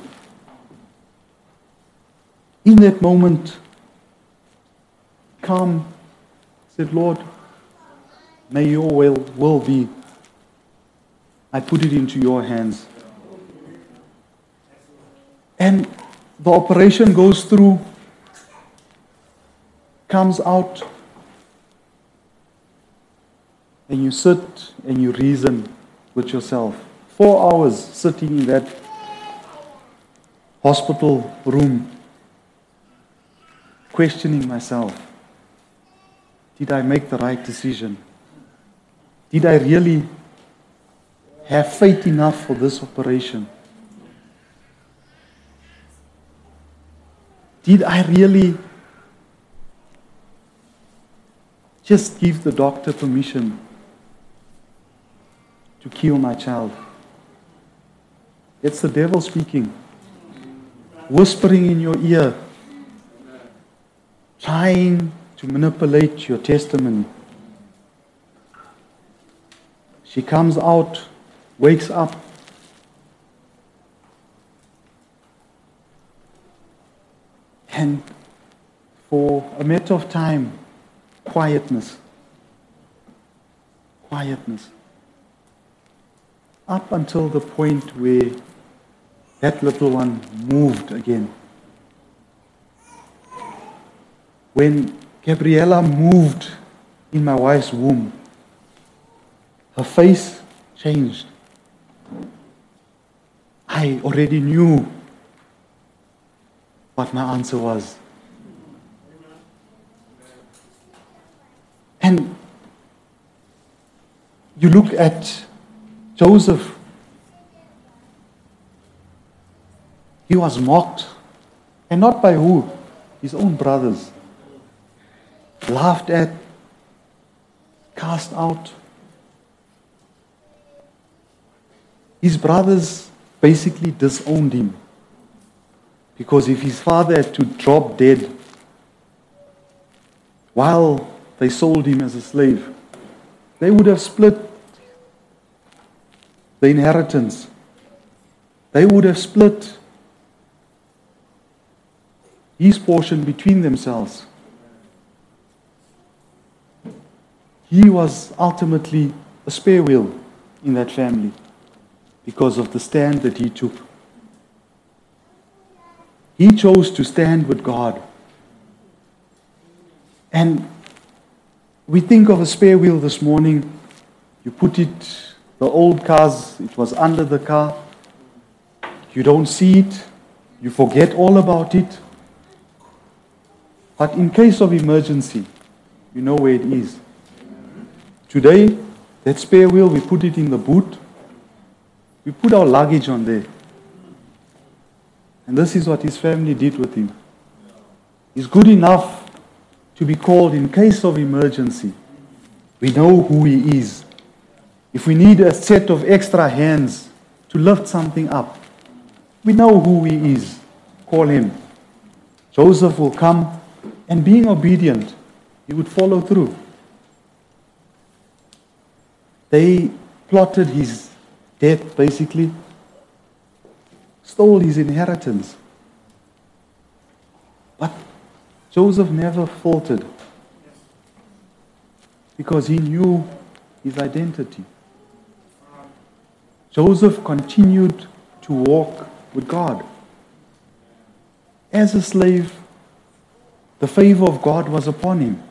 In that moment, come, said, Lord, may your will, will be. I put it into your hands. And the operation goes through, comes out, and you sit and you reason with yourself. Four hours sitting in that hospital room, questioning myself. Did I make the right decision? Did I really have faith enough for this operation? Did I really just give the doctor permission to kill my child? It's the devil speaking, whispering in your ear, trying to manipulate your testimony. She comes out, wakes up, and for a matter of time, quietness. Quietness. Up until the point where that little one moved again. When Gabriella moved in my wife's womb, her face changed. I already knew what my answer was. And you look at Joseph, he was mocked, and not by who? His own brothers. Laughed at, cast out. His brothers basically disowned him. Because if his father had to drop dead while they sold him as a slave, they would have split the inheritance. They would have split his portion between themselves. He was ultimately a spare wheel in that family because of the stand that he took. He chose to stand with God. And we think of a spare wheel this morning. You put it, the old cars, it was under the car. You don't see it. You forget all about it. But in case of emergency, you know where it is. Today, that spare wheel, we put it in the boot. We put our luggage on there. And this is what his family did with him. He's good enough to be called in case of emergency. We know who he is. If we need a set of extra hands to lift something up, we know who he is. Call him. Joseph will come, and being obedient, he would follow through. They plotted his death, basically, stole his inheritance. But Joseph never faltered because he knew his identity. Joseph continued to walk with God. As a slave, the favor of God was upon him.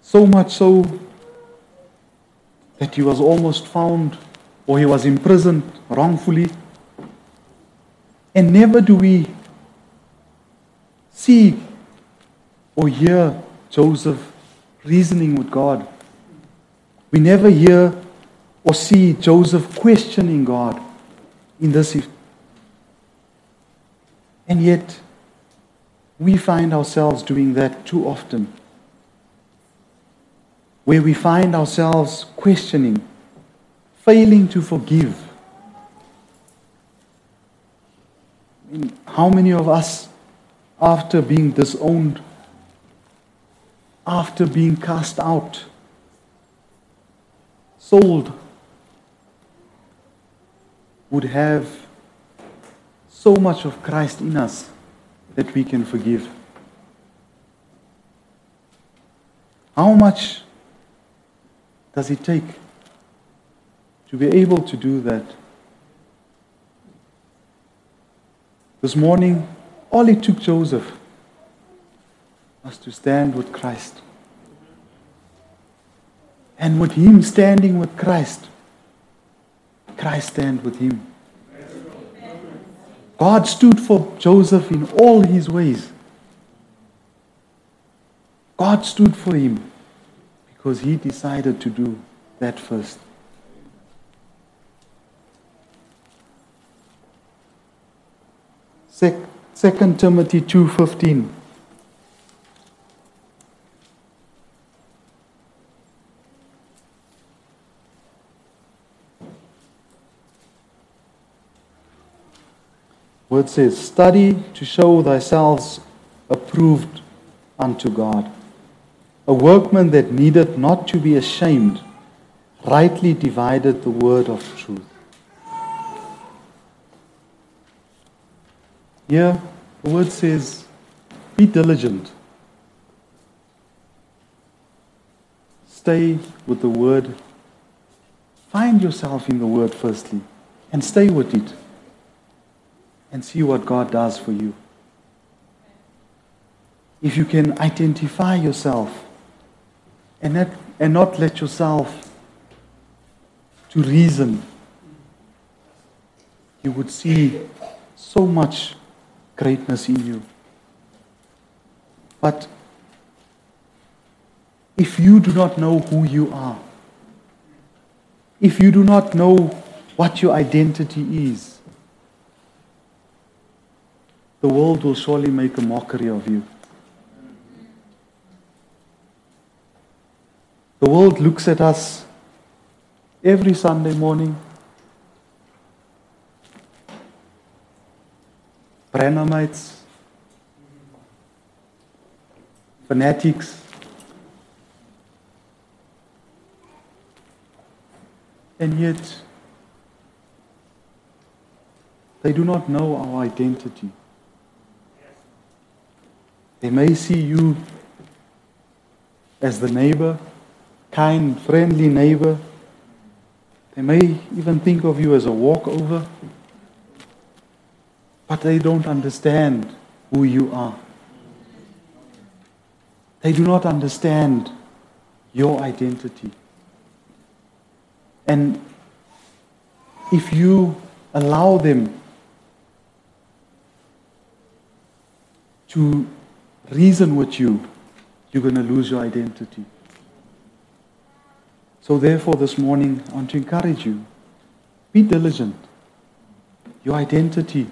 So much so that he was almost found or he was imprisoned wrongfully. And never do we see or hear Joseph reasoning with God. We never hear or see Joseph questioning God in this. And yet, we find ourselves doing that too often. Where we find ourselves questioning, failing to forgive. Mean, how many of us, after being disowned, after being cast out, sold, would have so much of Christ in us that we can forgive? How much does it take to be able to do that? This morning, all it took Joseph was to stand with Christ. And with him standing with Christ, Christ stand with him. God stood for Joseph in all his ways. God stood for him because he decided to do that first. 2 Timothy 2:15 Word says, Study to show thyself approved unto God, a workman that needeth not to be ashamed, rightly divided the word of truth. Here, the word says, Be diligent. Stay with the word. Find yourself in the word firstly, and stay with it and see what God does for you. If you can identify yourself and and not let yourself to reason, you would see so much greatness in you. But if you do not know who you are, if you do not know what your identity is, the world will surely make a mockery of you. The world looks at us every Sunday morning. Branhamites, fanatics, and yet they do not know our identity. They may see you as the neighbor, kind, friendly neighbor. They may even think of you as a walkover, but they don't understand who you are. They do not understand your identity. And if you allow them to reason with you, you're going to lose your identity. So, therefore, this morning, I want to encourage you be diligent. Your identity,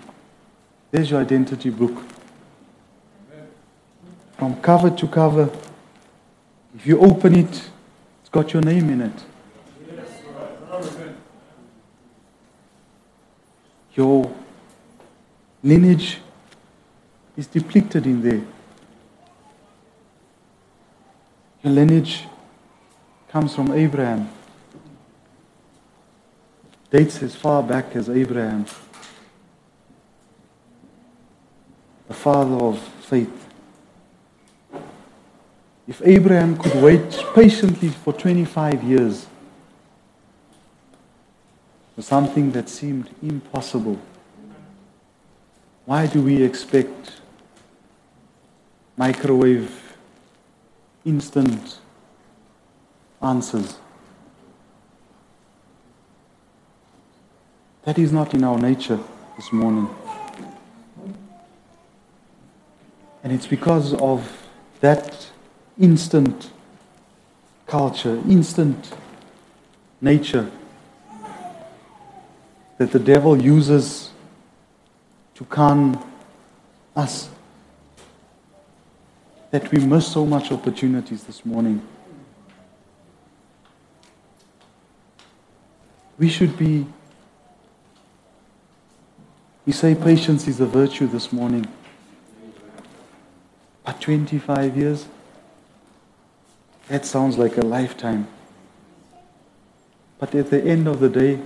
there's your identity book. From cover to cover, if you open it, it's got your name in it. Your lineage is depicted in there. Your lineage comes from Abraham. Dates as far back as Abraham, the father of faith. If Abraham could wait patiently for 25 years for something that seemed impossible, why do we expect microwave instant answers. That is not in our nature this morning. And it's because of that instant culture, instant nature that the devil uses to con us that we miss so much opportunities this morning. We should be, we say patience is a virtue this morning. But 25 years? That sounds like a lifetime. But at the end of the day,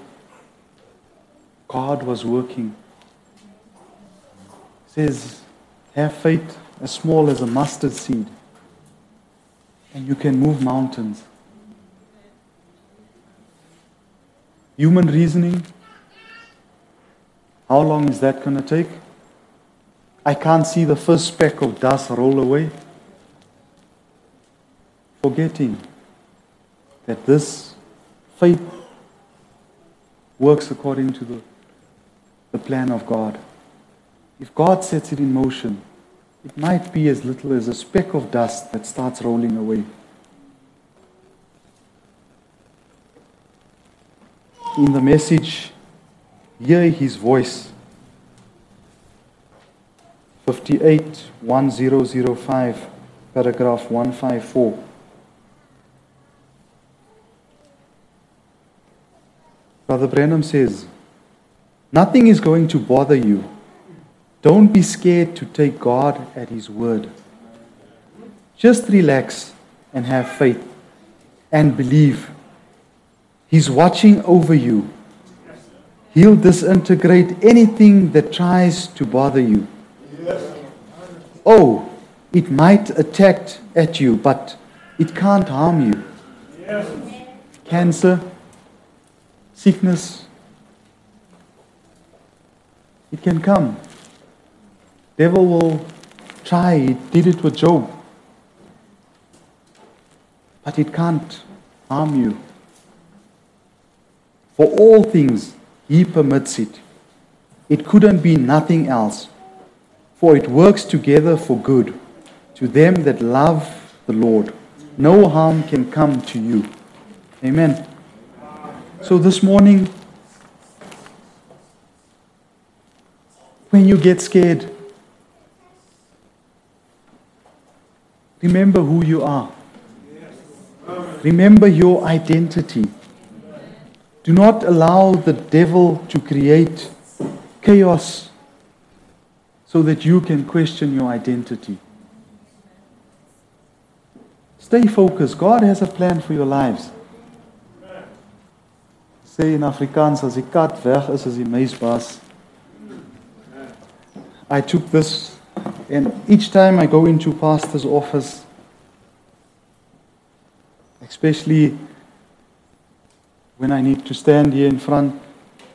God was working. It says, have faith as small as a mustard seed, and you can move mountains. Human reasoning, how long is that going to take? I can't see the first speck of dust roll away. Forgetting that this faith works according to the, the plan of God. If God sets it in motion, it might be as little as a speck of dust that starts rolling away. In the message, hear his voice. 58 1005, paragraph 154. Brother Branham says, Nothing is going to bother you. Don't be scared to take God at His word. Just relax and have faith and believe. He's watching over you. He'll disintegrate anything that tries to bother you. Oh, it might attack at you, but it can't harm you. Yes. Cancer, sickness, it can come. Devil will try. He did it with Job. But it can't harm you. For all things, he permits it. It couldn't be nothing else. For it works together for good to them that love the Lord. No harm can come to you. Amen. So this morning, when you get scared, remember who you are. Remember your identity. Do not allow the devil to create chaos so that you can question your identity. Stay focused. God has a plan for your lives. Sê in Afrikaans as kat weg is as die. I took this and each time I go into pastor's office especially when I need to stand here in front,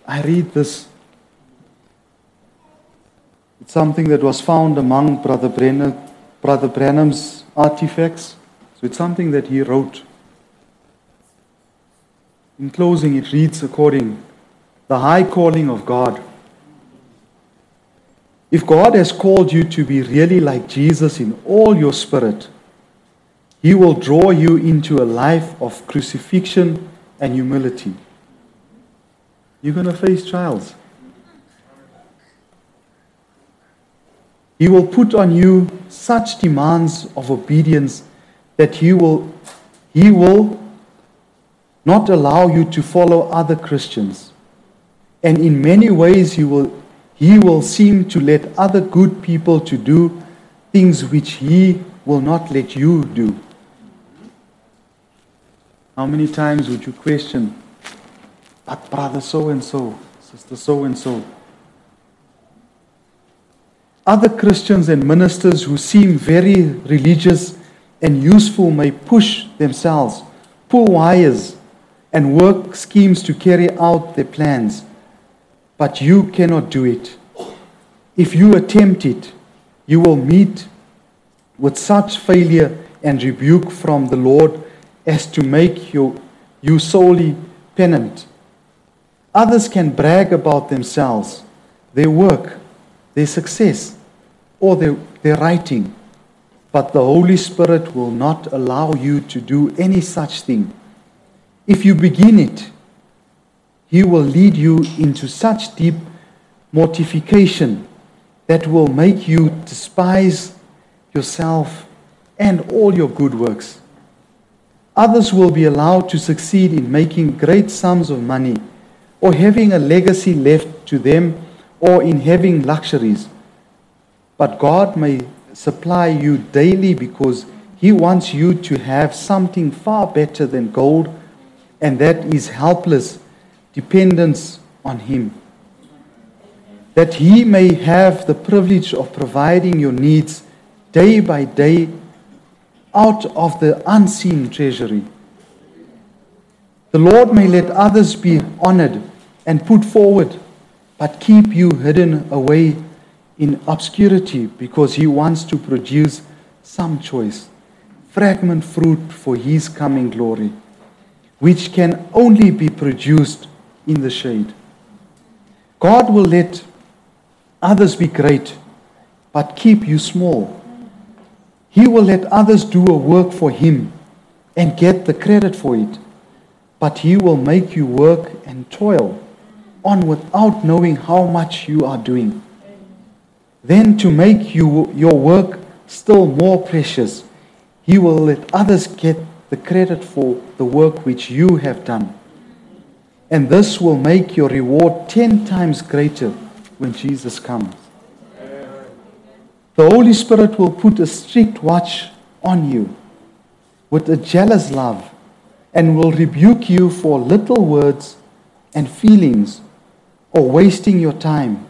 I read this. It's something that was found among Brother, Brenner, Brother Branham's artifacts. So it's something that he wrote. In closing, it reads according the high calling of God. If God has called you to be really like Jesus in all your spirit, He will draw you into a life of crucifixion and humility. You're going to face trials. He will put on you such demands of obedience that he will, he will not allow you to follow other Christians. And in many ways, he will, he will seem to let other good people to do things which he will not let you do. How many times would you question, but brother so and so, sister so and so? Other Christians and ministers who seem very religious and useful may push themselves, pull wires, and work schemes to carry out their plans. But you cannot do it. If you attempt it, you will meet with such failure and rebuke from the Lord as to make you, you solely penitent. Others can brag about themselves, their work, their success, or their, writing, but the Holy Spirit will not allow you to do any such thing. If you begin it, He will lead you into such deep mortification that will make you despise yourself and all your good works. Others will be allowed to succeed in making great sums of money or having a legacy left to them or in having luxuries. But God may supply you daily because He wants you to have something far better than gold, and that is helpless dependence on Him. That He may have the privilege of providing your needs day by day out of the unseen treasury. The Lord may let others be honored and put forward, but keep you hidden away in obscurity because He wants to produce some choice, fragment fruit for His coming glory, which can only be produced in the shade. God will let others be great, but keep you small. He will let others do a work for Him and get the credit for it, but He will make you work and toil on without knowing how much you are doing. Then, to make you, your work still more precious, He will let others get the credit for the work which you have done. And this will make your reward ten times greater when Jesus comes. The Holy Spirit will put a strict watch on you with a jealous love and will rebuke you for little words and feelings or wasting your time,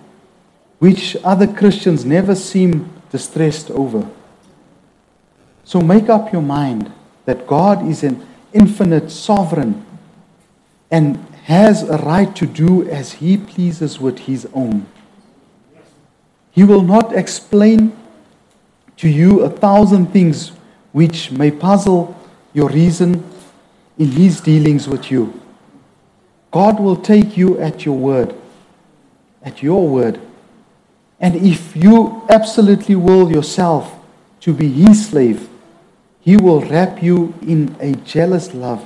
which other Christians never seem distressed over. So make up your mind that God is an infinite sovereign and has a right to do as he pleases with his own. He will not explain to you a thousand things which may puzzle your reason in his dealings with you. God will take you at your word, at your word. And if you absolutely will yourself to be his slave, he will wrap you in a jealous love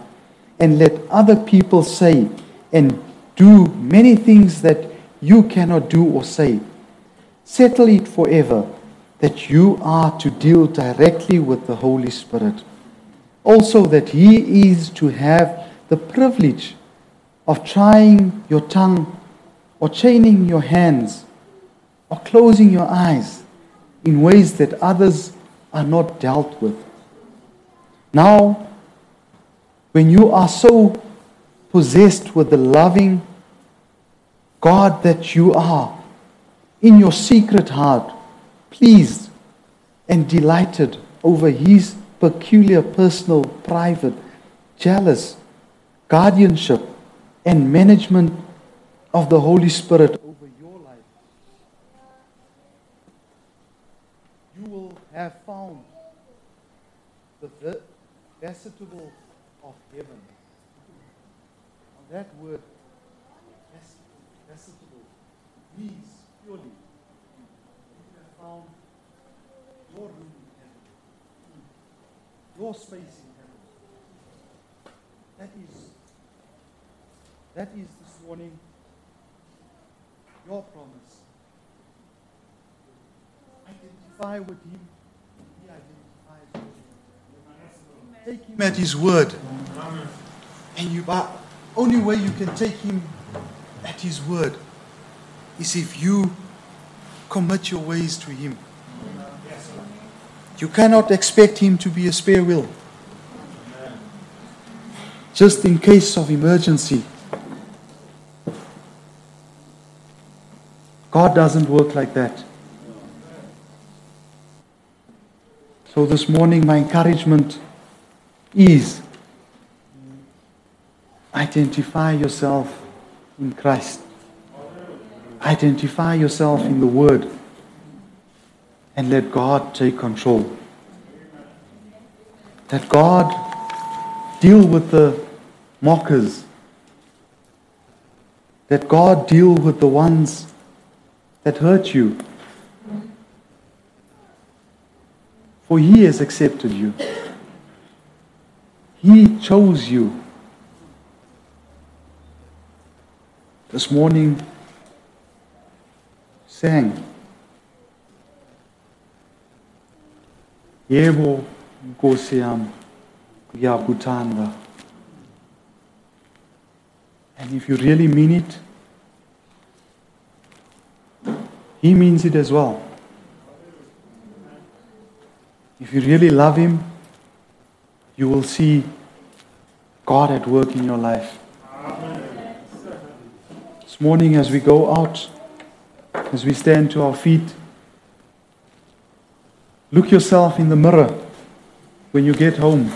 and let other people say and do many things that you cannot do or say. Settle it forever that you are to deal directly with the Holy Spirit. Also, that He is to have the privilege of trying your tongue or chaining your hands or closing your eyes in ways that others are not dealt with. Now, when you are so possessed with the loving God that you are, in your secret heart, pleased and delighted over his peculiar, personal, private, jealous guardianship and management of the Holy Spirit over your life, you will have found the ve- vegetable of heaven. Now that word, ves- vegetable, means purely you have found your room in heaven, your space in heaven. That is, that is this morning your promise. Identify with Him. He identifies. Take Him at His word. And you, but only way you can take Him at His word is if you commit your ways to Him. You cannot expect Him to be a spare wheel. Just in case of emergency. God doesn't work like that. So this morning, my encouragement is identify yourself in Christ. Identify yourself in the Word and let God take control. Let God deal with the mockers. Let God deal with the ones that hurt you. For He has accepted you, He chose you this morning sang. Yebo Nkosi yami. And if you really mean it, he means it as well. If you really love him, you will see God at work in your life. This morning, as we go out, as we stand to our feet, look yourself in the mirror when you get home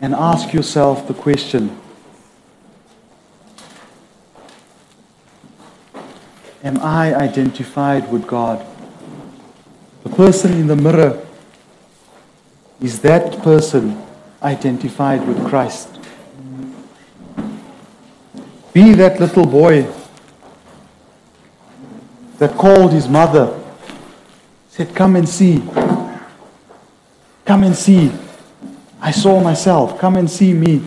and ask yourself the question Am I identified with God? The person in the mirror is that person identified with Christ. Be that little boy that called his mother, said, Come and see. Come and see. I saw myself. Come and see me.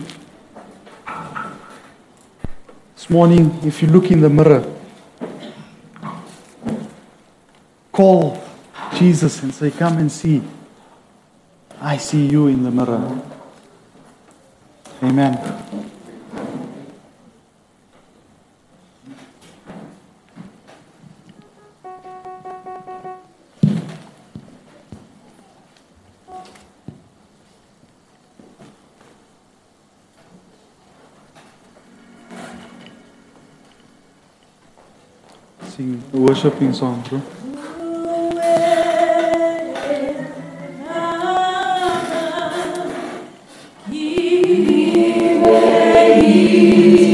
This morning, if you look in the mirror, call Jesus and say, Come and see. I see you in the mirror. Amen. Sing worshiping song, bro. Amen.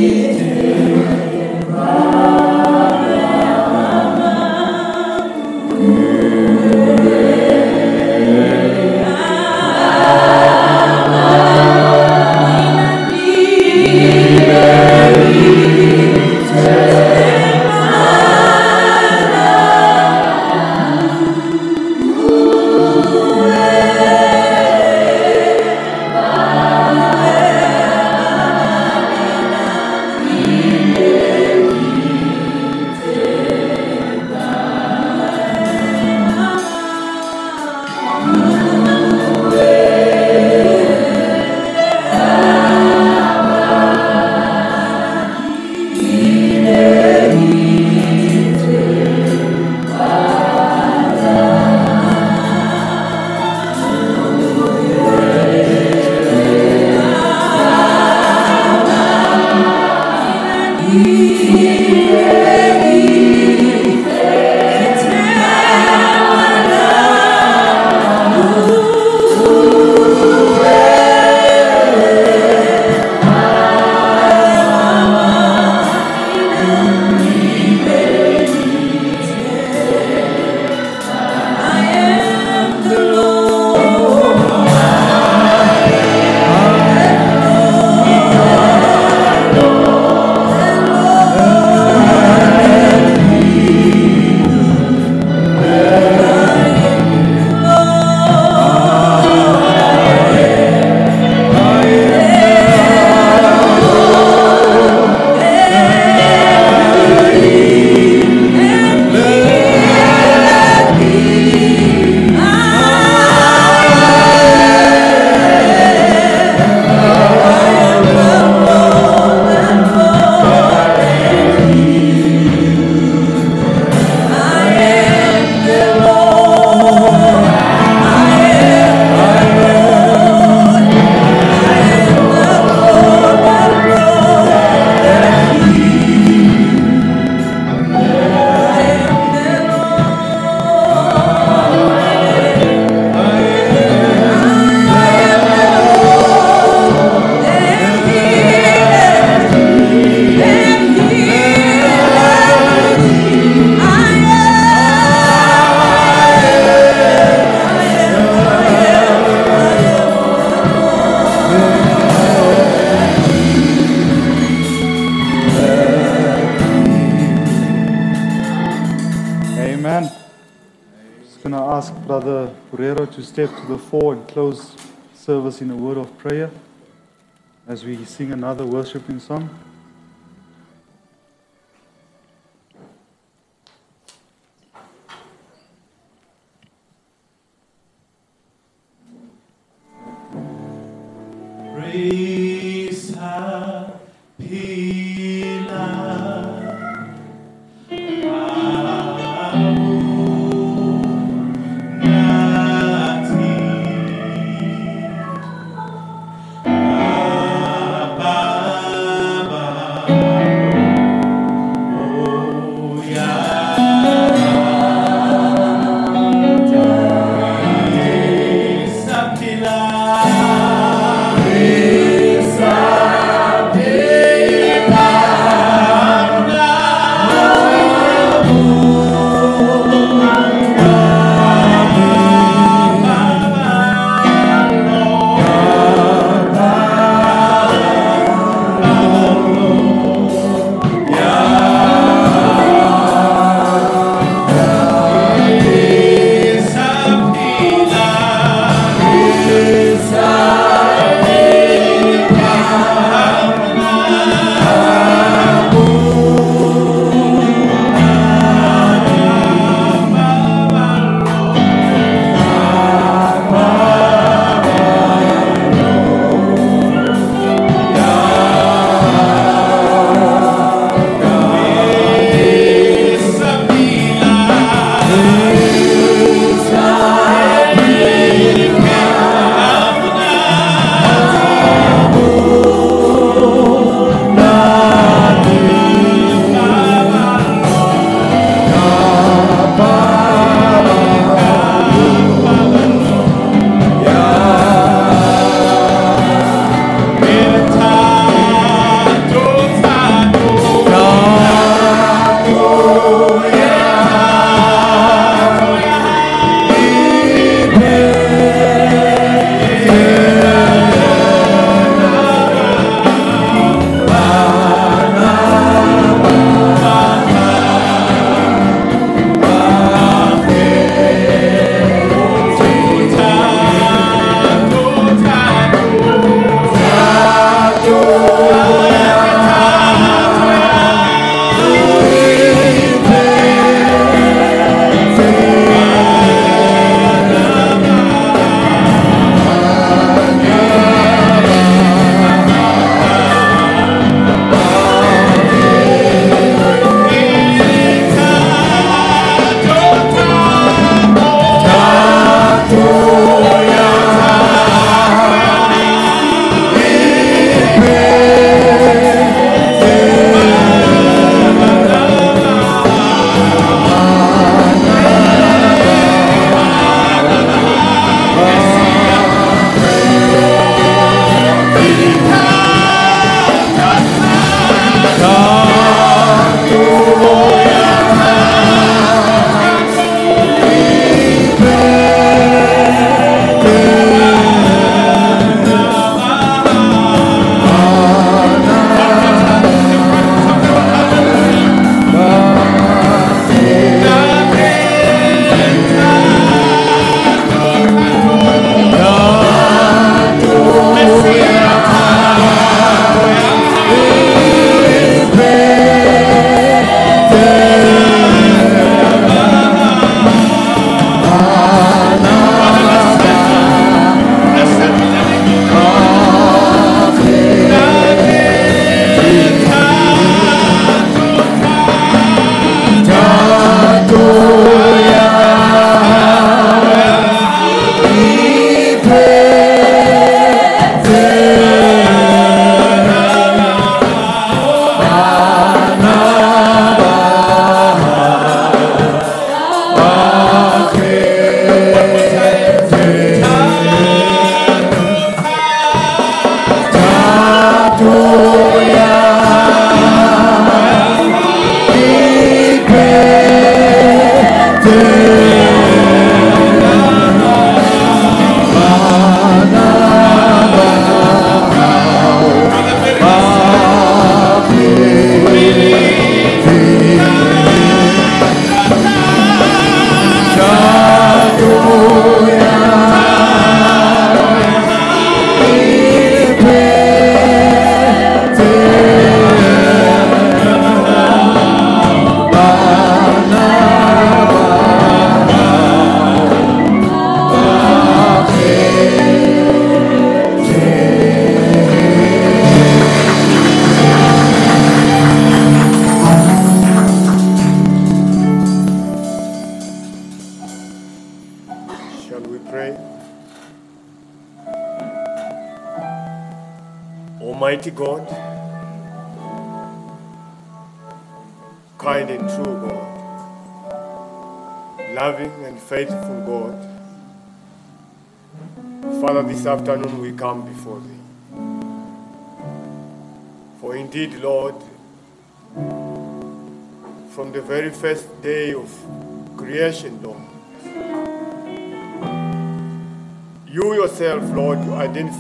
Sing another worshiping song.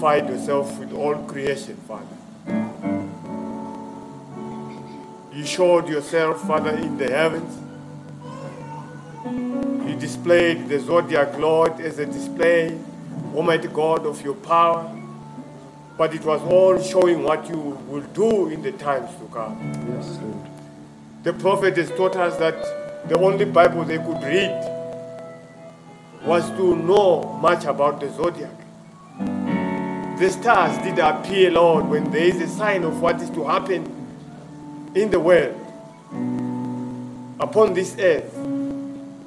Identified yourself with all creation, Father. You showed yourself, Father, in the heavens. You displayed the zodiac, Lord, as a display, Almighty God, of your power. But it was all showing what you will do in the times to come. Yes, Lord. The prophet has taught us that the only Bible they could read was to know much about the zodiac. The stars did appear, Lord, when there is a sign of what is to happen in the world upon this earth.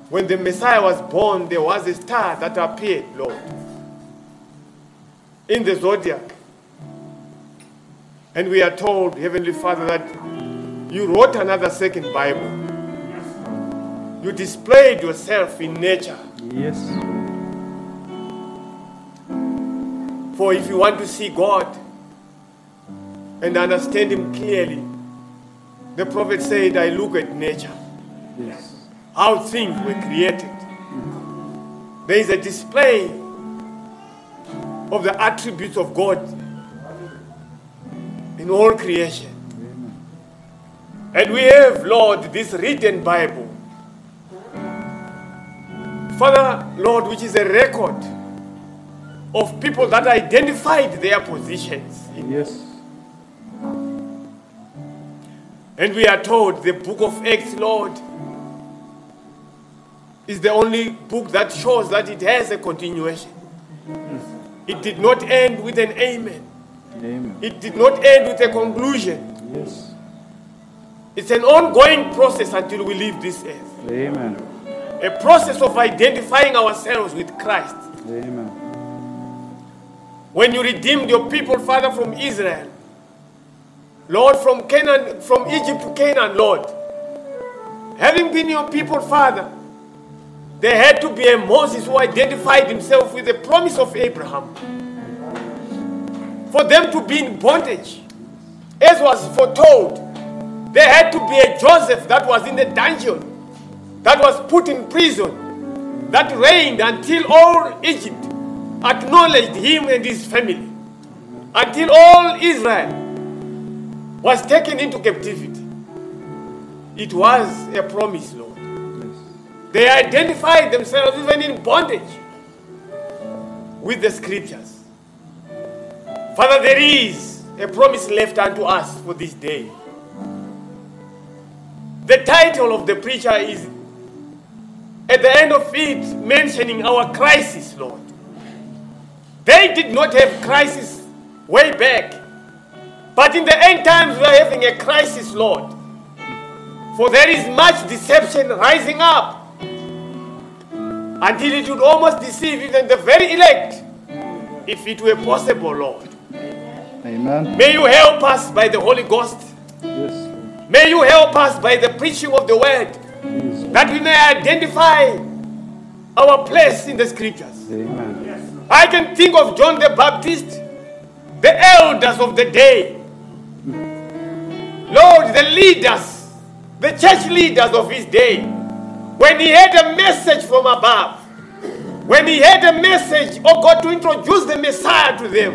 When the Messiah was born, there was a star that appeared, Lord, in the zodiac. And we are told, Heavenly Father, that you wrote another second Bible. You displayed yourself in nature. Yes. For if you want to see God and understand Him clearly, the prophet said, I look at nature, Yes. how things were created. There is a display of the attributes of God in all creation. And we have, Lord, this written Bible. Father, Lord, which is a record of people that identified their positions. Yes. And we are told the book of Acts, Lord, is the only book that shows that it has a continuation. Hmm. It did not end with an amen. Amen. It did not end with a conclusion. Yes. It's an ongoing process until we leave this earth. Amen. A process of identifying ourselves with Christ. Amen. When you redeemed your people, Father, from Israel, Lord, from Canaan, from Egypt to Canaan, Lord, having been your people, Father, there had to be a Moses who identified himself with the promise of Abraham. For them to be in bondage, as was foretold, there had to be a Joseph that was in the dungeon, that was put in prison, that reigned until all Egypt acknowledged him and his family, until all Israel was taken into captivity. It was a promise, Lord. They identified themselves even in bondage with the scriptures. Father, there is a promise left unto us for this day. The title of the preacher is at the end of it mentioning our crisis, Lord. They did not have crisis way back. But in the end times, we are having a crisis, Lord. For there is much deception rising up until it would almost deceive even the very elect, if it were possible, Lord. Amen. May you help us by the Holy Ghost. Yes. May you help us by the preaching of the word Please. that we may identify our place in the scriptures. Amen. I can think of John the Baptist, the elders of the day, Lord, the leaders, the church leaders of his day, when he had a message from above, when he had a message, oh God, to introduce the Messiah to them,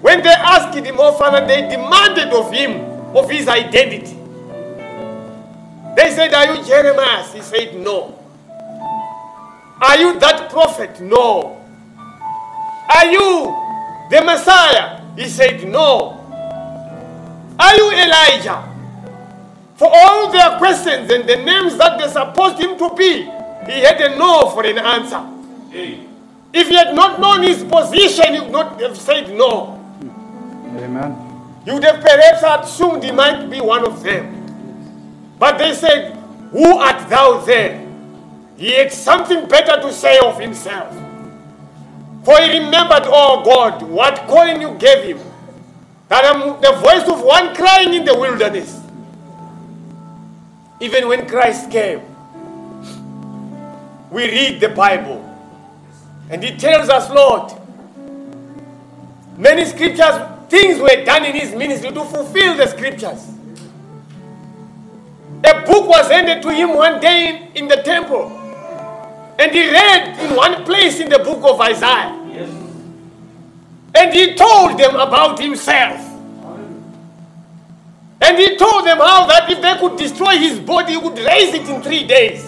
when they asked him, oh Father, they demanded of him, of his identity. They said, Are you Jeremiah? He said, No. Are you that prophet? No. Are you the Messiah? He said, No. Are you Elijah? For all their questions and the names that they supposed him to be, he had a no for an answer. If he had not known his position, he would not have said no. Amen. You would have perhaps assumed he might be one of them. But they said, Who art thou then? He had something better to say of himself. For he remembered, oh God, what calling you gave him. That I'm the voice of one crying in the wilderness. Even when Christ came, we read the Bible and it tells us, Lord, many scriptures, things were done in his ministry to fulfill the scriptures. A book was handed to him one day in, in the temple, and he read in one place in the book of Isaiah. And he told them about himself. And he told them how that if they could destroy his body, he would raise it in three days.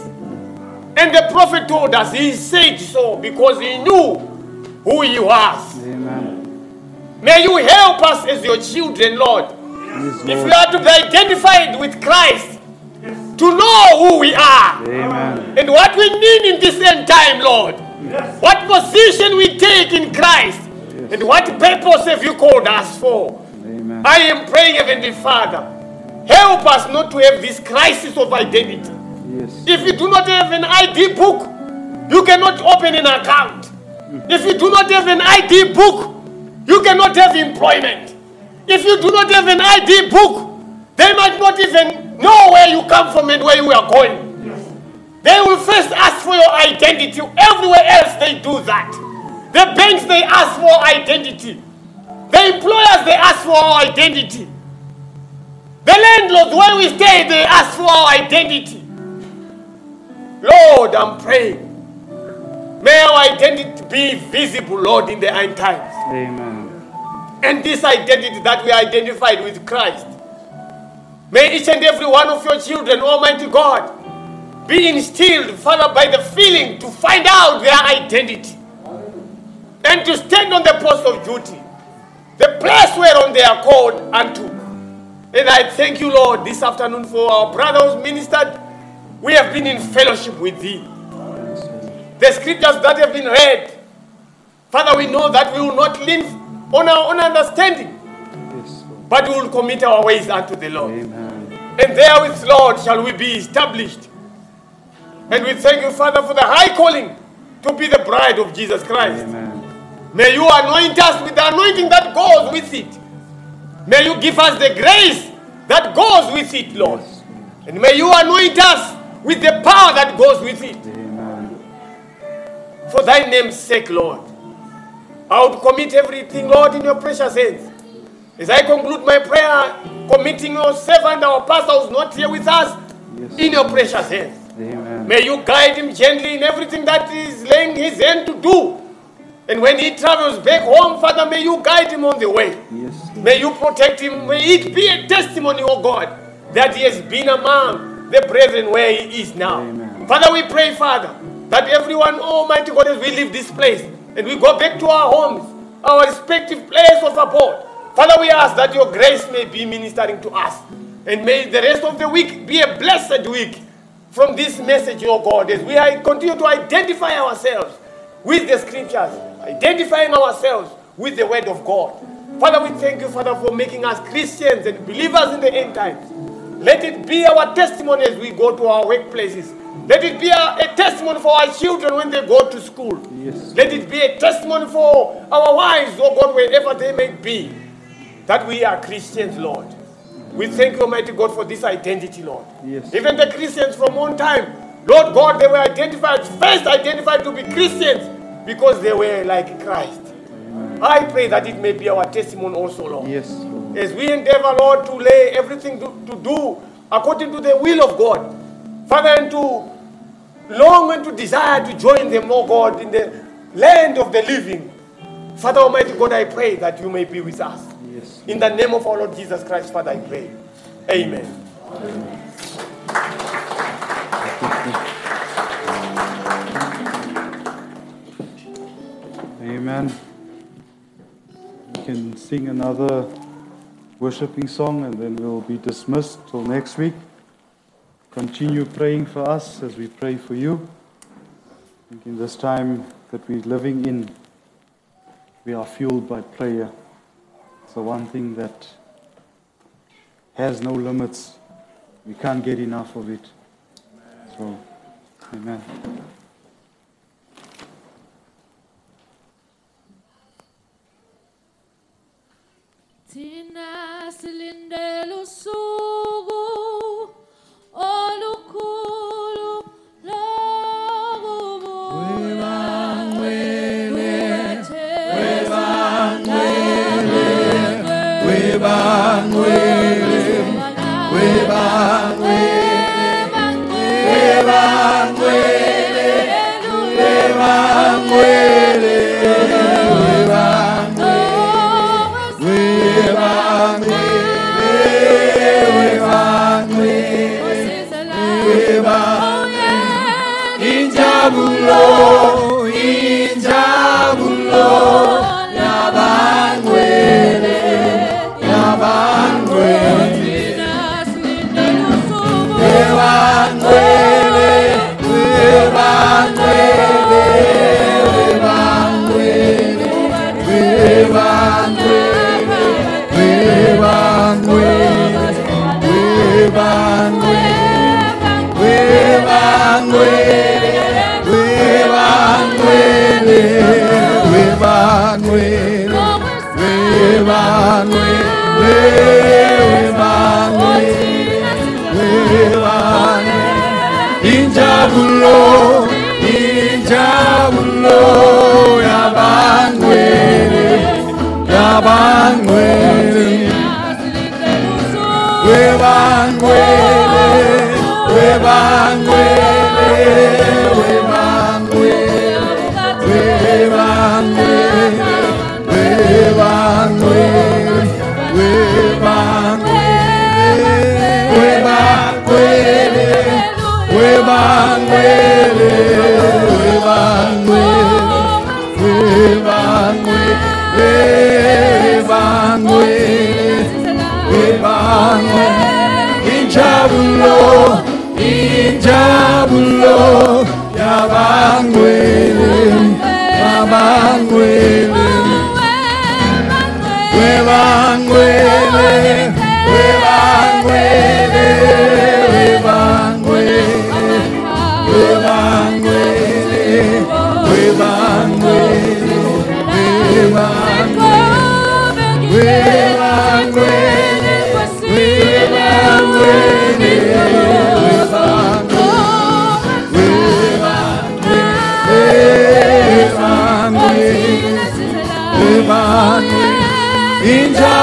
And the prophet told us he said so because he knew who he was. Amen. May you help us as your children, Lord. Yes, If Lord. we are to be identified with Christ, to know who we are Amen. and what we need in this end time, Lord. What position we take in Christ and what purpose have you called us for? Amen. I am praying, Heavenly Father, help us not to have this crisis of identity. Yes. If you do not have an ID book, you cannot open an account. Mm. If you do not have an ID book, you cannot have employment. If you do not have an ID book, they might not even know where you come from and where you are going. They will first ask for your identity. Everywhere else they do that. The banks they ask for identity. The employers they ask for our identity. The landlords where we stay they ask for our identity. Lord, I'm praying. May our identity be visible, Lord, in the end times. Amen. And this identity that we identified with Christ. May each and every one of your children, Almighty God, be instilled, Father, by the feeling to find out their identity and to stand on the post of duty, the place whereon they are called unto. And I thank you, Lord, this afternoon for our brother who's ministered. We have been in fellowship with thee. The scriptures that have been read, Father, we know that we will not lean on our own understanding. But we will commit our ways unto the Lord. Amen. And therewith, Lord, shall we be established. And we thank you, Father, for the high calling to be the bride of Jesus Christ. Amen. May you anoint us with the anointing that goes with it. May you give us the grace that goes with it, Lord. Yes. And may you anoint us with the power that goes with it. Amen. For thy name's sake, Lord. I would commit everything, Lord, in your precious hands. As I conclude my prayer, committing your servant, our pastor who's not here with us, Yes. in your precious hands. Amen. May you guide him gently in everything that he is laying his hand to do. And when he travels back home, Father, may you guide him on the way. Yes. May you protect him. May it be a testimony, oh God, that he has been among the brethren where he is now. Amen. Father, we pray, Father, that everyone, Almighty God, as we leave this place and we go back to our homes, our respective place of abode, Father, we ask that your grace may be ministering to us. And may the rest of the week be a blessed week from this message, oh God, as we continue to identify ourselves with the scriptures, identifying ourselves with the word of God. Father, we thank you, Father, for making us Christians and believers in the end times. Let it be our testimony as we go to our workplaces. Let it be a, a testimony for our children when they go to school. Yes. Let it be a testimony for our wives, oh God, wherever they may be, that we are Christians, Lord. We thank you, Almighty God, for this identity, Lord. Yes. Even the Christians from one time, Lord God, they were identified, first identified to be Christians because they were like Christ. I pray that it may be our testimony also, Lord. Yes, Lord. As we endeavor, Lord, to lay everything to, to do according to the will of God. Father, and to long and to desire to join them, oh God, in the land of the living. Father Almighty God, I pray that you may be with us. In the name of our Lord Jesus Christ, Father, I pray. Amen. Amen. We can sing another worshiping song and then we'll be dismissed till next week. Continue praying for us as we pray for you. In this time that we're living in, we are fueled by prayer. The one thing that has no limits. We can't get enough of it. So, amen. Oh, yeah. In 불로 이자 불로 야반괴를 야반괴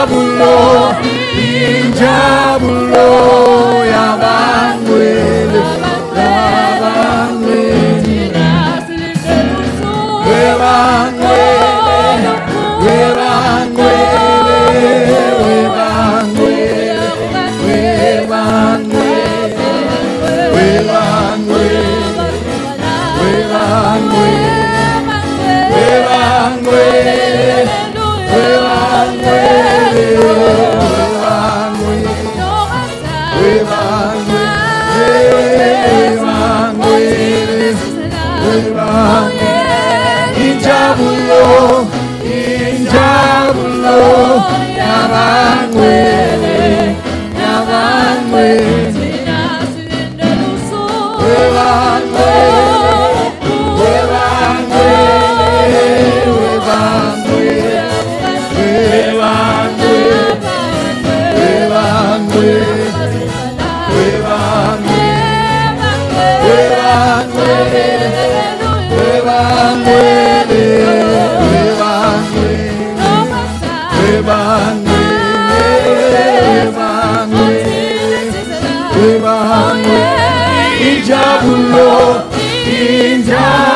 diablo, il diavolo, il diavolo, India.